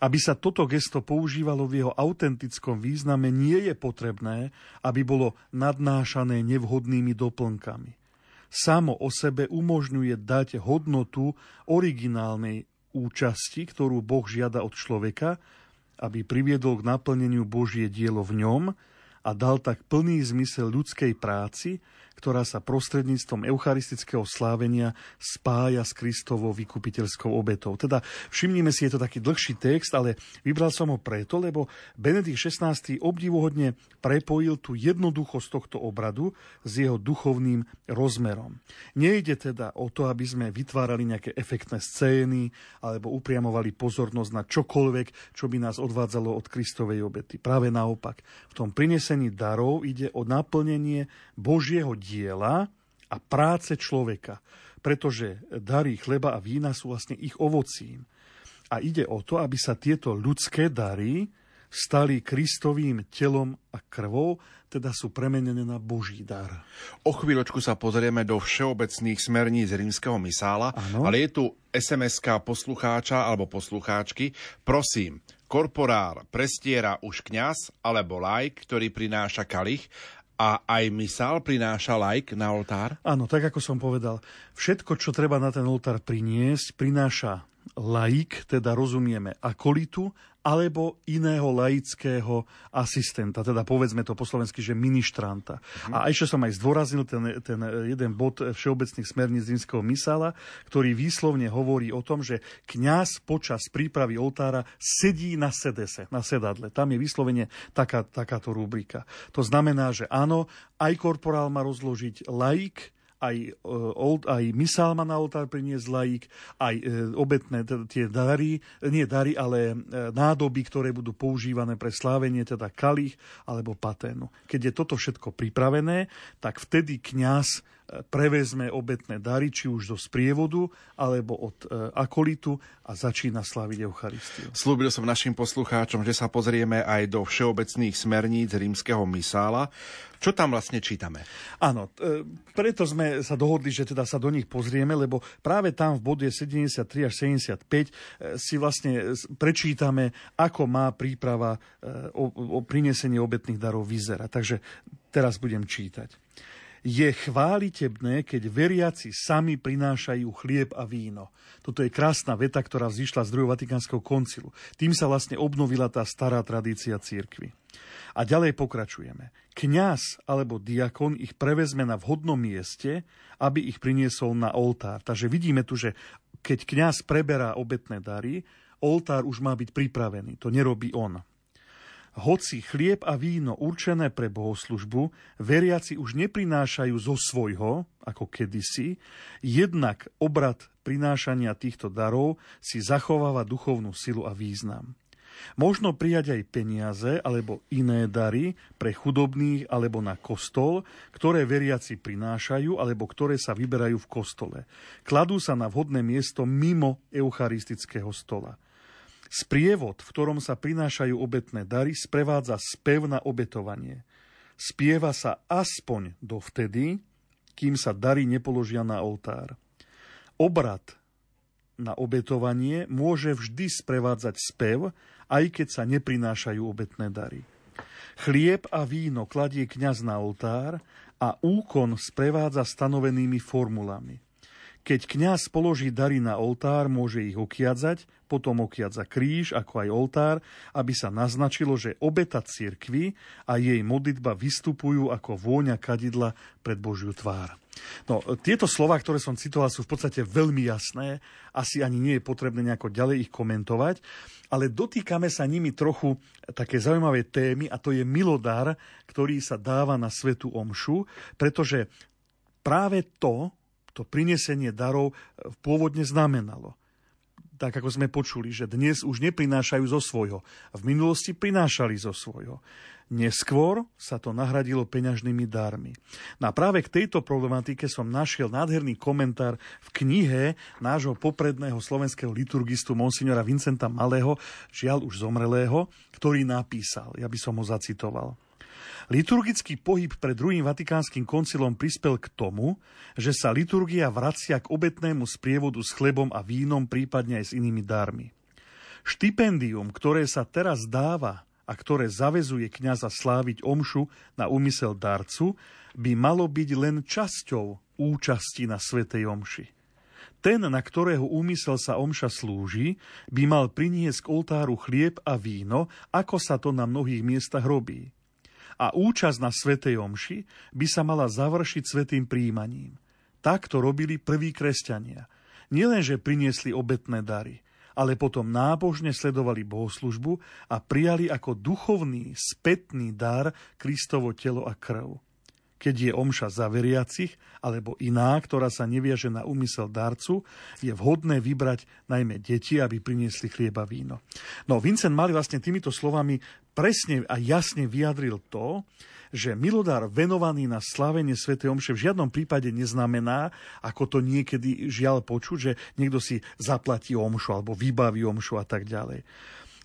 Aby sa toto gesto používalo v jeho autentickom význame, nie je potrebné, aby bolo nadnášané nevhodnými doplnkami. Samo o sebe umožňuje dať hodnotu originálnej účasti, ktorú Boh žiada od človeka, aby priviedol k naplneniu Božie dielo v ňom a dal tak plný zmysel ľudskej práci, ktorá sa prostredníctvom eucharistického slávenia spája s Kristovou vykupiteľskou obetou. Teda všimnime si, je to taký dlhší text, ale vybral som ho preto, lebo Benedikt XVI obdivuhodne prepojil tú jednoduchosť tohto obradu s jeho duchovným rozmerom. Nejde teda o to, aby sme vytvárali nejaké efektné scény alebo upriamovali pozornosť na čokoľvek, čo by nás odvádzalo od Kristovej obety. Práve naopak, v tom prinesení darov ide o naplnenie Božieho diela a práce človeka, pretože dary chleba a vína sú vlastne ich ovocím. A ide o to, aby sa tieto ľudské dary stali Kristovým telom a krvou, teda sú premenené na Boží dar. O chvíľočku sa pozrieme do všeobecných smerníc rímskeho misála, ano. ale je tu sms poslucháča alebo poslucháčky. Prosím, korporár prestiera už kňaz alebo lajk, ktorý prináša kalich a aj misál prináša lajk na oltár? Áno, tak ako som povedal. Všetko, čo treba na ten oltár priniesť, prináša laik, teda rozumieme akolitu, alebo iného laického asistenta, teda povedzme to po slovensky, že ministranta. Mhm. A ešte som aj zdôraznil ten, ten jeden bod všeobecných smerníc rímskeho misála, ktorý výslovne hovorí o tom, že kňaz počas prípravy oltára sedí na sedese, na sedadle. Tam je vyslovene taká, takáto rubrika. To znamená, že áno, aj korporál má rozložiť laik, aj, e, aj misál má na oltár priniesť laik, aj e, obetné tie dary, nie dary, ale e, nádoby, ktoré budú používané pre slávenie, teda kalich alebo paténu. Keď je toto všetko pripravené, tak vtedy kňaz prevezme obetné dary, či už do sprievodu, alebo od e, akolitu a začína slaviť Eucharistiu. Slúbil som našim poslucháčom, že sa pozrieme aj do všeobecných smerníc rímskeho misála. Čo tam vlastne čítame? Áno, e, preto sme sa dohodli, že teda sa do nich pozrieme, lebo práve tam v bode 73 až 75 e, si vlastne prečítame, ako má príprava o, o prinesenie obetných darov vyzerať. Takže teraz budem čítať. Je chválitebné, keď veriaci sami prinášajú chlieb a víno. Toto je krásna veta, ktorá vzýšla z druhého Vatikánskeho koncilu. Tým sa vlastne obnovila tá stará tradícia církvy. A ďalej pokračujeme. Kňaz alebo diakon ich prevezme na vhodnom mieste, aby ich priniesol na oltár. Takže vidíme tu, že keď kňaz preberá obetné dary, oltár už má byť pripravený. To nerobí on. Hoci chlieb a víno určené pre bohoslužbu veriaci už neprinášajú zo svojho, ako kedysi, jednak obrad prinášania týchto darov si zachováva duchovnú silu a význam. Možno prijať aj peniaze alebo iné dary pre chudobných alebo na kostol, ktoré veriaci prinášajú alebo ktoré sa vyberajú v kostole. Kladú sa na vhodné miesto mimo eucharistického stola. Sprievod, v ktorom sa prinášajú obetné dary, sprevádza spev na obetovanie. Spieva sa aspoň dovtedy, kým sa dary nepoložia na oltár. Obrad na obetovanie môže vždy sprevádzať spev, aj keď sa neprinášajú obetné dary. Chlieb a víno kladie kňaz na oltár a úkon sprevádza stanovenými formulami. Keď kňaz položí dary na oltár, môže ich okiadzať, potom okiadza kríž, ako aj oltár, aby sa naznačilo, že obeta cirkvy a jej modlitba vystupujú ako vôňa kadidla pred Božiu tvár. No, tieto slova, ktoré som citoval, sú v podstate veľmi jasné. Asi ani nie je potrebné nejako ďalej ich komentovať, ale dotýkame sa nimi trochu také zaujímavé témy a to je milodár, ktorý sa dáva na svetu omšu, pretože práve to, to prinesenie darov e, pôvodne znamenalo. Tak ako sme počuli, že dnes už neprinášajú zo svojho. V minulosti prinášali zo svojho. Neskôr sa to nahradilo peňažnými darmi. No a práve k tejto problematike som našiel nádherný komentár v knihe nášho popredného slovenského liturgistu monsignora Vincenta Malého, žiaľ už zomrelého, ktorý napísal. Ja by som ho zacitoval. Liturgický pohyb pred druhým vatikánskym koncilom prispel k tomu, že sa liturgia vracia k obetnému sprievodu s chlebom a vínom, prípadne aj s inými darmi. Štipendium, ktoré sa teraz dáva a ktoré zavezuje kňaza sláviť omšu na úmysel darcu, by malo byť len časťou účasti na Svetej omši. Ten, na ktorého úmysel sa omša slúži, by mal priniesť k oltáru chlieb a víno, ako sa to na mnohých miestach robí a účasť na Svetej Omši by sa mala završiť svetým príjmaním. Tak to robili prví kresťania. Nielenže priniesli obetné dary, ale potom nábožne sledovali bohoslužbu a prijali ako duchovný, spätný dar Kristovo telo a krv keď je omša za veriacich, alebo iná, ktorá sa neviaže na úmysel darcu, je vhodné vybrať najmä deti, aby priniesli chlieba víno. No, Vincent Mali vlastne týmito slovami presne a jasne vyjadril to, že milodár venovaný na slavenie Sv. Omše v žiadnom prípade neznamená, ako to niekedy žiaľ počuť, že niekto si zaplatí omšu alebo vybaví omšu a tak ďalej.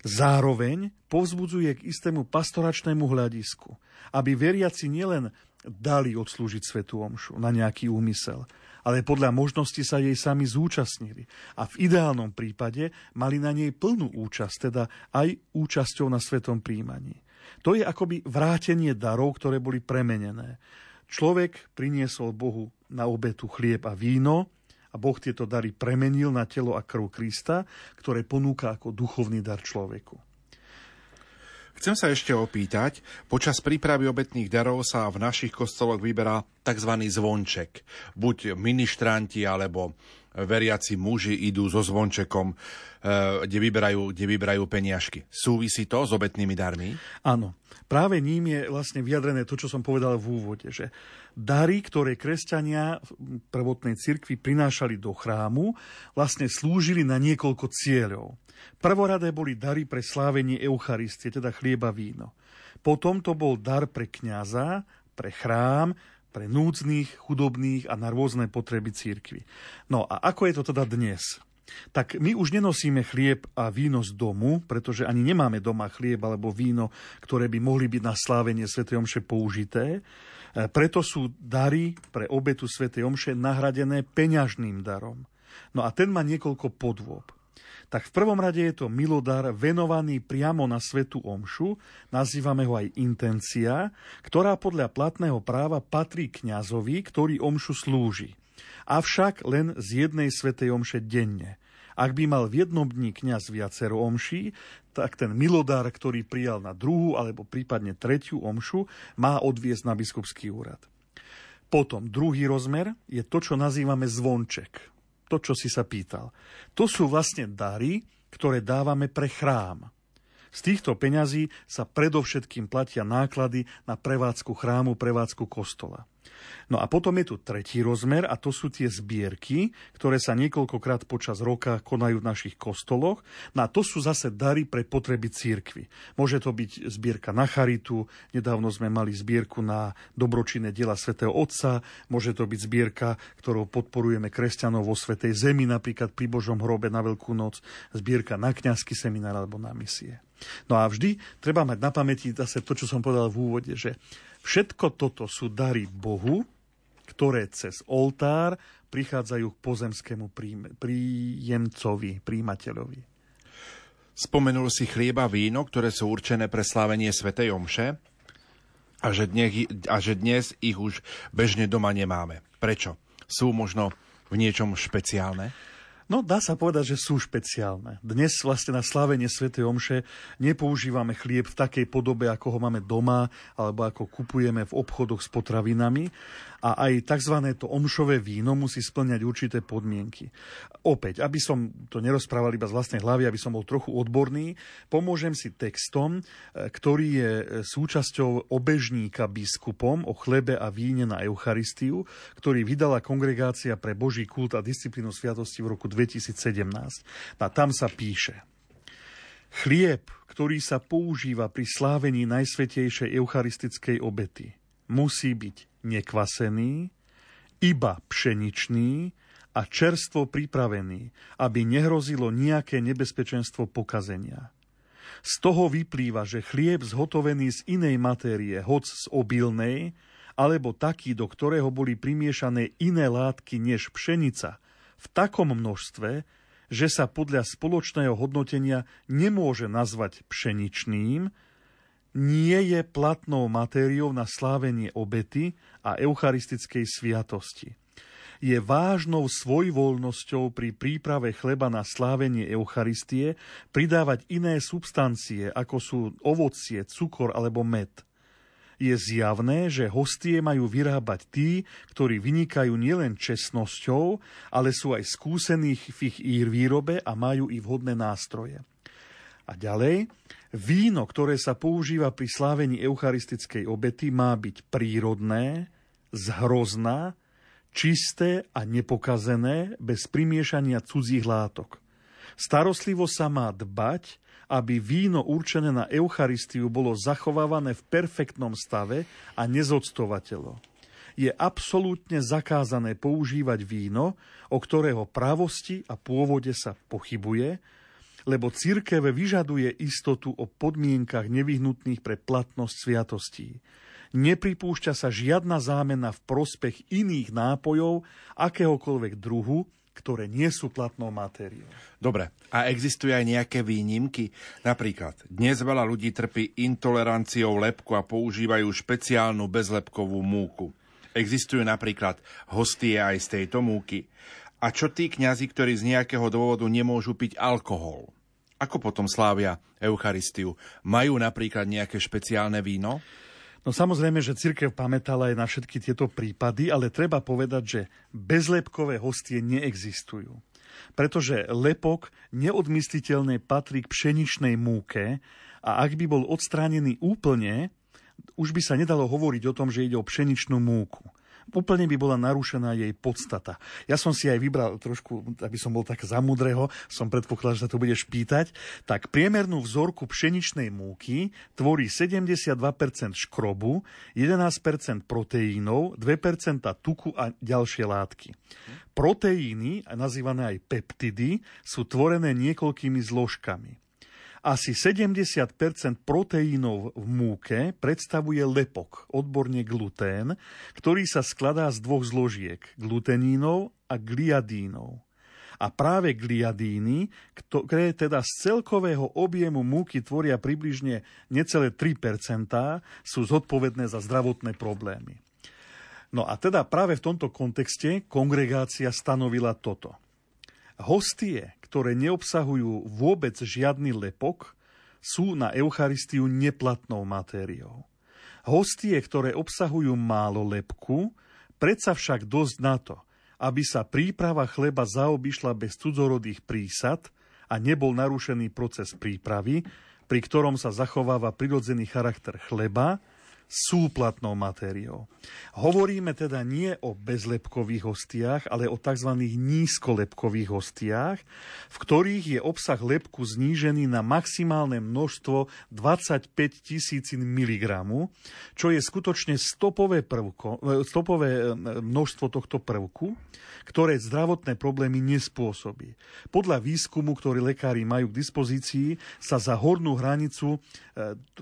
Zároveň povzbudzuje k istému pastoračnému hľadisku, aby veriaci nielen dali odslúžiť Svetu Omšu na nejaký úmysel, ale podľa možnosti sa jej sami zúčastnili. A v ideálnom prípade mali na nej plnú účasť, teda aj účasťou na svetom príjmaní. To je akoby vrátenie darov, ktoré boli premenené. Človek priniesol Bohu na obetu chlieb a víno a Boh tieto dary premenil na telo a krv Krista, ktoré ponúka ako duchovný dar človeku. Chcem sa ešte opýtať, počas prípravy obetných darov sa v našich kostoloch vyberá tzv. zvonček. Buď ministranti alebo veriaci muži idú so zvončekom, eh, kde vyberajú, kde vyberajú peniažky. Súvisí to s obetnými darmi? Áno. Práve ním je vlastne vyjadrené to, čo som povedal v úvode, že dary, ktoré kresťania v prvotnej cirkvi prinášali do chrámu, vlastne slúžili na niekoľko cieľov. Prvoradé boli dary pre slávenie Eucharistie, teda chlieba víno. Potom to bol dar pre kňaza, pre chrám, pre núdznych, chudobných a na rôzne potreby církvy. No a ako je to teda dnes? Tak my už nenosíme chlieb a víno z domu, pretože ani nemáme doma chlieb alebo víno, ktoré by mohli byť na slávenie Sv. Omše použité. E, preto sú dary pre obetu Sv. Omše nahradené peňažným darom. No a ten má niekoľko podôb tak v prvom rade je to milodar venovaný priamo na svetu omšu, nazývame ho aj intencia, ktorá podľa platného práva patrí kňazovi, ktorý omšu slúži. Avšak len z jednej svetej omše denne. Ak by mal v jednom dni kňaz viacero omší, tak ten milodár, ktorý prijal na druhú alebo prípadne tretiu omšu, má odviesť na biskupský úrad. Potom druhý rozmer je to, čo nazývame zvonček to, čo si sa pýtal. To sú vlastne dary, ktoré dávame pre chrám. Z týchto peňazí sa predovšetkým platia náklady na prevádzku chrámu, prevádzku kostola. No a potom je tu tretí rozmer a to sú tie zbierky, ktoré sa niekoľkokrát počas roka konajú v našich kostoloch. No a to sú zase dary pre potreby církvy. Môže to byť zbierka na charitu, nedávno sme mali zbierku na dobročinné diela svätého Otca, môže to byť zbierka, ktorou podporujeme kresťanov vo Svetej Zemi, napríklad pri Božom hrobe na Veľkú noc, zbierka na kňazský seminár alebo na misie. No a vždy treba mať na pamäti zase to, čo som povedal v úvode, že všetko toto sú dary Bohu, ktoré cez oltár prichádzajú k pozemskému príjemcovi, príjimateľovi. Spomenul si chlieba víno, ktoré sú určené pre slávenie Svetej Omše a že, dnes, a že dnes ich už bežne doma nemáme. Prečo? Sú možno v niečom špeciálne? No, dá sa povedať, že sú špeciálne. Dnes vlastne na slávenie Sv. Omše nepoužívame chlieb v takej podobe, ako ho máme doma, alebo ako kupujeme v obchodoch s potravinami, a aj tzv. to omšové víno musí splňať určité podmienky. Opäť, aby som to nerozprával iba z vlastnej hlavy, aby som bol trochu odborný, pomôžem si textom, e, ktorý je e, súčasťou obežníka biskupom o chlebe a víne na Eucharistiu, ktorý vydala Kongregácia pre Boží kult a disciplínu sviatosti v roku 2017. A tam sa píše. Chlieb, ktorý sa používa pri slávení Najsvetejšej eucharistickej obety, musí byť nekvasený, iba pšeničný a čerstvo pripravený, aby nehrozilo nejaké nebezpečenstvo pokazenia. Z toho vyplýva, že chlieb zhotovený z inej matérie, hoc z obilnej, alebo taký, do ktorého boli primiešané iné látky než pšenica, v takom množstve, že sa podľa spoločného hodnotenia nemôže nazvať pšeničným, nie je platnou matériou na slávenie obety a eucharistickej sviatosti. Je vážnou svojvoľnosťou pri príprave chleba na slávenie Eucharistie pridávať iné substancie, ako sú ovocie, cukor alebo med. Je zjavné, že hostie majú vyrábať tí, ktorí vynikajú nielen čestnosťou, ale sú aj skúsení v ich výrobe a majú i vhodné nástroje. A ďalej, víno, ktoré sa používa pri slávení eucharistickej obety, má byť prírodné, zhrozná, čisté a nepokazené, bez primiešania cudzích látok. Starostlivo sa má dbať, aby víno určené na Eucharistiu bolo zachovávané v perfektnom stave a nezodstovateľo. Je absolútne zakázané používať víno, o ktorého pravosti a pôvode sa pochybuje, lebo církev vyžaduje istotu o podmienkach nevyhnutných pre platnosť sviatostí. Nepripúšťa sa žiadna zámena v prospech iných nápojov akéhokoľvek druhu, ktoré nie sú platnou matériou. Dobre, a existujú aj nejaké výnimky? Napríklad, dnes veľa ľudí trpí intoleranciou lepku a používajú špeciálnu bezlepkovú múku. Existujú napríklad hostie aj z tejto múky. A čo tí kňazi, ktorí z nejakého dôvodu nemôžu piť alkohol? Ako potom slávia Eucharistiu? Majú napríklad nejaké špeciálne víno? No samozrejme, že církev pamätala aj na všetky tieto prípady, ale treba povedať, že bezlepkové hostie neexistujú. Pretože lepok neodmysliteľne patrí k pšeničnej múke a ak by bol odstránený úplne, už by sa nedalo hovoriť o tom, že ide o pšeničnú múku úplne by bola narušená jej podstata. Ja som si aj vybral trošku, aby som bol tak zamudrého, som predpokladal, že sa to budeš pýtať, tak priemernú vzorku pšeničnej múky tvorí 72% škrobu, 11% proteínov, 2% tuku a ďalšie látky. Proteíny, nazývané aj peptidy, sú tvorené niekoľkými zložkami. Asi 70% proteínov v múke predstavuje lepok, odborne glutén, ktorý sa skladá z dvoch zložiek, glutenínov a gliadínov. A práve gliadíny, ktoré teda z celkového objemu múky tvoria približne necelé 3% sú zodpovedné za zdravotné problémy. No a teda práve v tomto kontexte kongregácia stanovila toto. Hostie, ktoré neobsahujú vôbec žiadny lepok, sú na Eucharistiu neplatnou matériou. Hostie, ktoré obsahujú málo lepku, predsa však dosť na to, aby sa príprava chleba zaobišla bez cudzorodých prísad a nebol narušený proces prípravy, pri ktorom sa zachováva prirodzený charakter chleba, sú platnou matériou. Hovoríme teda nie o bezlepkových hostiách, ale o tzv. nízkolepkových hostiách, v ktorých je obsah lepku znížený na maximálne množstvo 25 tisíc mg, čo je skutočne stopové, prvko, e, stopové e, množstvo tohto prvku, ktoré zdravotné problémy nespôsobí. Podľa výskumu, ktorý lekári majú k dispozícii, sa za hornú hranicu e,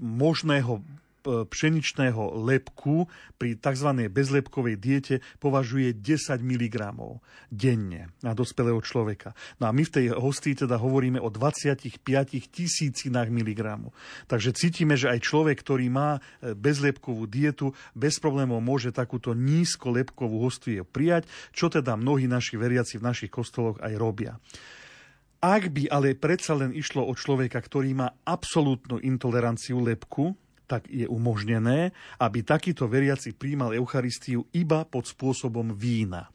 možného pšeničného lepku pri tzv. bezlepkovej diete považuje 10 mg denne na dospelého človeka. No a my v tej hostii teda hovoríme o 25 tisícinách miligramu. Takže cítime, že aj človek, ktorý má e, bezlepkovú dietu, bez problémov môže takúto nízkolepkovú hostiu prijať, čo teda mnohí naši veriaci v našich kostoloch aj robia. Ak by ale predsa len išlo o človeka, ktorý má absolútnu intoleranciu lepku, tak je umožnené, aby takýto veriaci príjmal Eucharistiu iba pod spôsobom vína.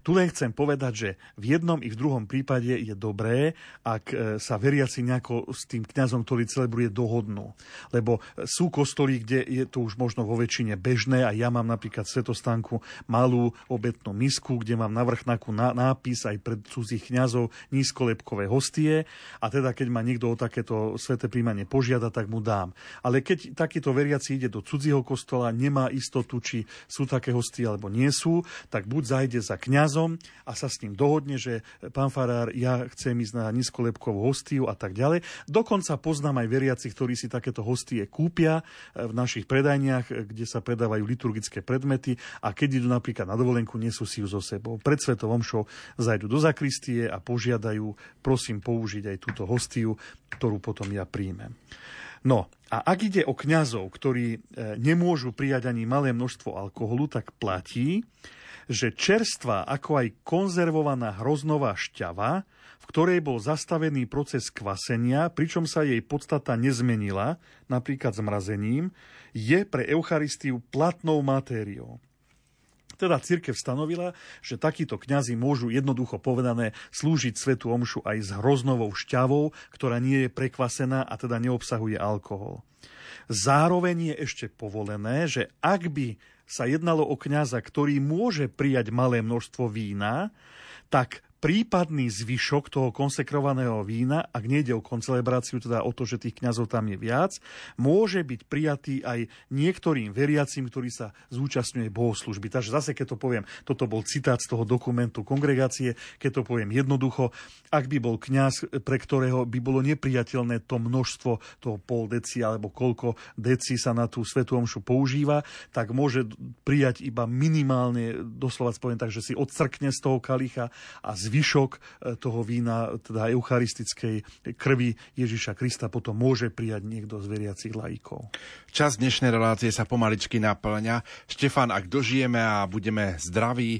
Tu len chcem povedať, že v jednom i v druhom prípade je dobré, ak e, sa veriaci nejako s tým kňazom, ktorý celebruje, dohodnú. Lebo sú kostoly, kde je to už možno vo väčšine bežné a ja mám napríklad v Svetostánku malú obetnú misku, kde mám na vrchnaku nápis aj pred cudzích kňazov nízkolepkové hostie a teda keď ma niekto o takéto sveté príjmanie požiada, tak mu dám. Ale keď takýto veriaci ide do cudzieho kostola, nemá istotu, či sú také hostie alebo nie sú, tak buď zajde za kňazom a sa s ním dohodne, že pán farár, ja chcem ísť na nízkolepkovú hostiu a tak ďalej. Dokonca poznám aj veriaci, ktorí si takéto hostie kúpia eh, v našich predajniach, eh, kde sa predávajú liturgické predmety a keď idú napríklad na dovolenku, nesú si ju so sebou. Pred Svetovom šou zajdu do zakristie a požiadajú, prosím, použiť aj túto hostiu, ktorú potom ja príjmem. No a ak ide o kňazov, ktorí nemôžu prijať ani malé množstvo alkoholu, tak platí, že čerstvá ako aj konzervovaná hroznová šťava, v ktorej bol zastavený proces kvasenia, pričom sa jej podstata nezmenila, napríklad zmrazením, je pre Eucharistiu platnou matériou. Teda církev stanovila, že takíto kňazi môžu jednoducho povedané slúžiť svetu omšu aj s hroznovou šťavou, ktorá nie je prekvasená a teda neobsahuje alkohol. Zároveň je ešte povolené, že ak by sa jednalo o kňaza, ktorý môže prijať malé množstvo vína, tak prípadný zvyšok toho konsekrovaného vína, ak nejde o koncelebráciu, teda o to, že tých kňazov tam je viac, môže byť prijatý aj niektorým veriacim, ktorí sa zúčastňuje bohoslužby. Takže zase, keď to poviem, toto bol citát z toho dokumentu kongregácie, keď to poviem jednoducho, ak by bol kňaz, pre ktorého by bolo nepriateľné to množstvo, toho pol deci alebo koľko deci sa na tú svetú omšu používa, tak môže prijať iba minimálne, doslova poviem tak, že si odcrkne z toho kalicha a z zvyšok e, toho vína, teda eucharistickej krvi Ježiša Krista potom môže prijať niekto z veriacich laikov. Čas dnešnej relácie sa pomaličky naplňa. Štefan, ak dožijeme a budeme zdraví,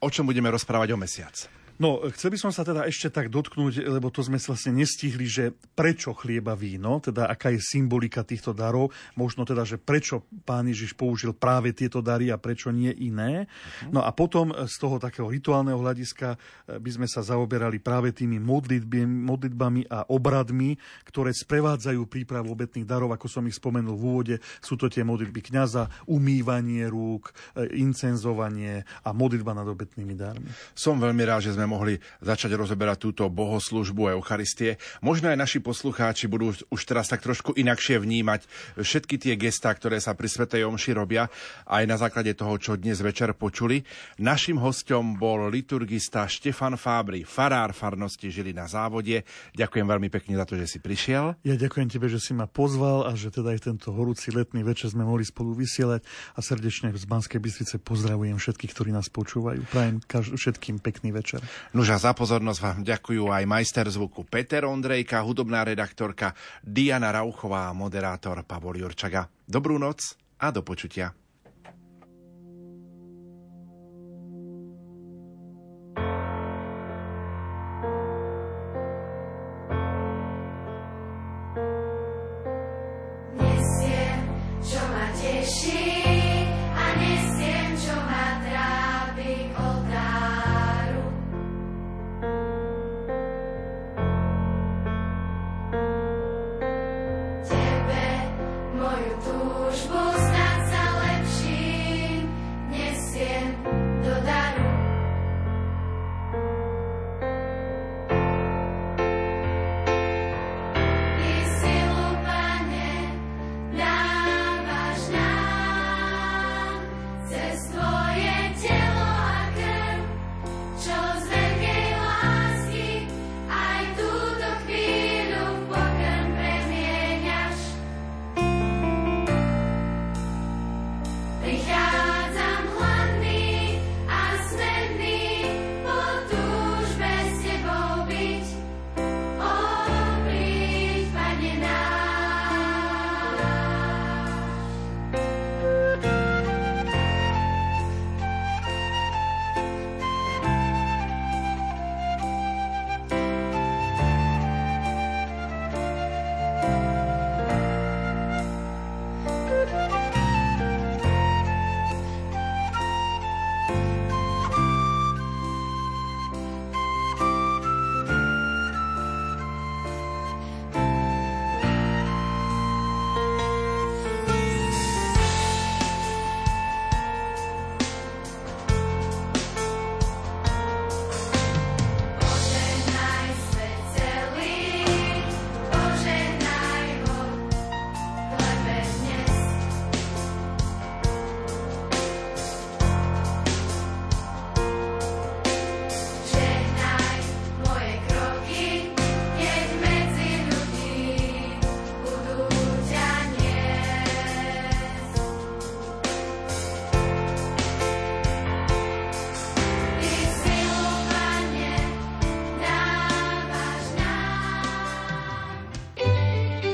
o čom budeme rozprávať o mesiac? No, chcel by som sa teda ešte tak dotknúť, lebo to sme vlastne nestihli, že prečo chlieba víno, teda aká je symbolika týchto darov, možno teda, že prečo pán Ježiš použil práve tieto dary a prečo nie iné. Uh-huh. No a potom z toho takého rituálneho hľadiska eh, by sme sa zaoberali práve tými modlitbami, modlitbami a obradmi, ktoré sprevádzajú prípravu obetných darov, ako som ich spomenul v úvode. Sú to tie modlitby kňaza, umývanie rúk, eh, incenzovanie a modlitba nad obetnými darmi. Som veľmi rád, že sme mohli začať rozoberať túto bohoslužbu a Eucharistie. Možno aj naši poslucháči budú už teraz tak trošku inakšie vnímať všetky tie gestá, ktoré sa pri Svetej Omši robia, aj na základe toho, čo dnes večer počuli. Našim hostom bol liturgista Štefan Fábry, farár farnosti žili na závode. Ďakujem veľmi pekne za to, že si prišiel. Ja ďakujem tebe, že si ma pozval a že teda aj tento horúci letný večer sme mohli spolu vysielať a srdečne z Banskej Bystrice pozdravujem všetkých, ktorí nás počúvajú. Prajem všetkým pekný večer. Nuža, za pozornosť vám ďakujú aj majster zvuku Peter Ondrejka, hudobná redaktorka Diana Rauchová a moderátor Pavol Jurčaga. Dobrú noc a do počutia.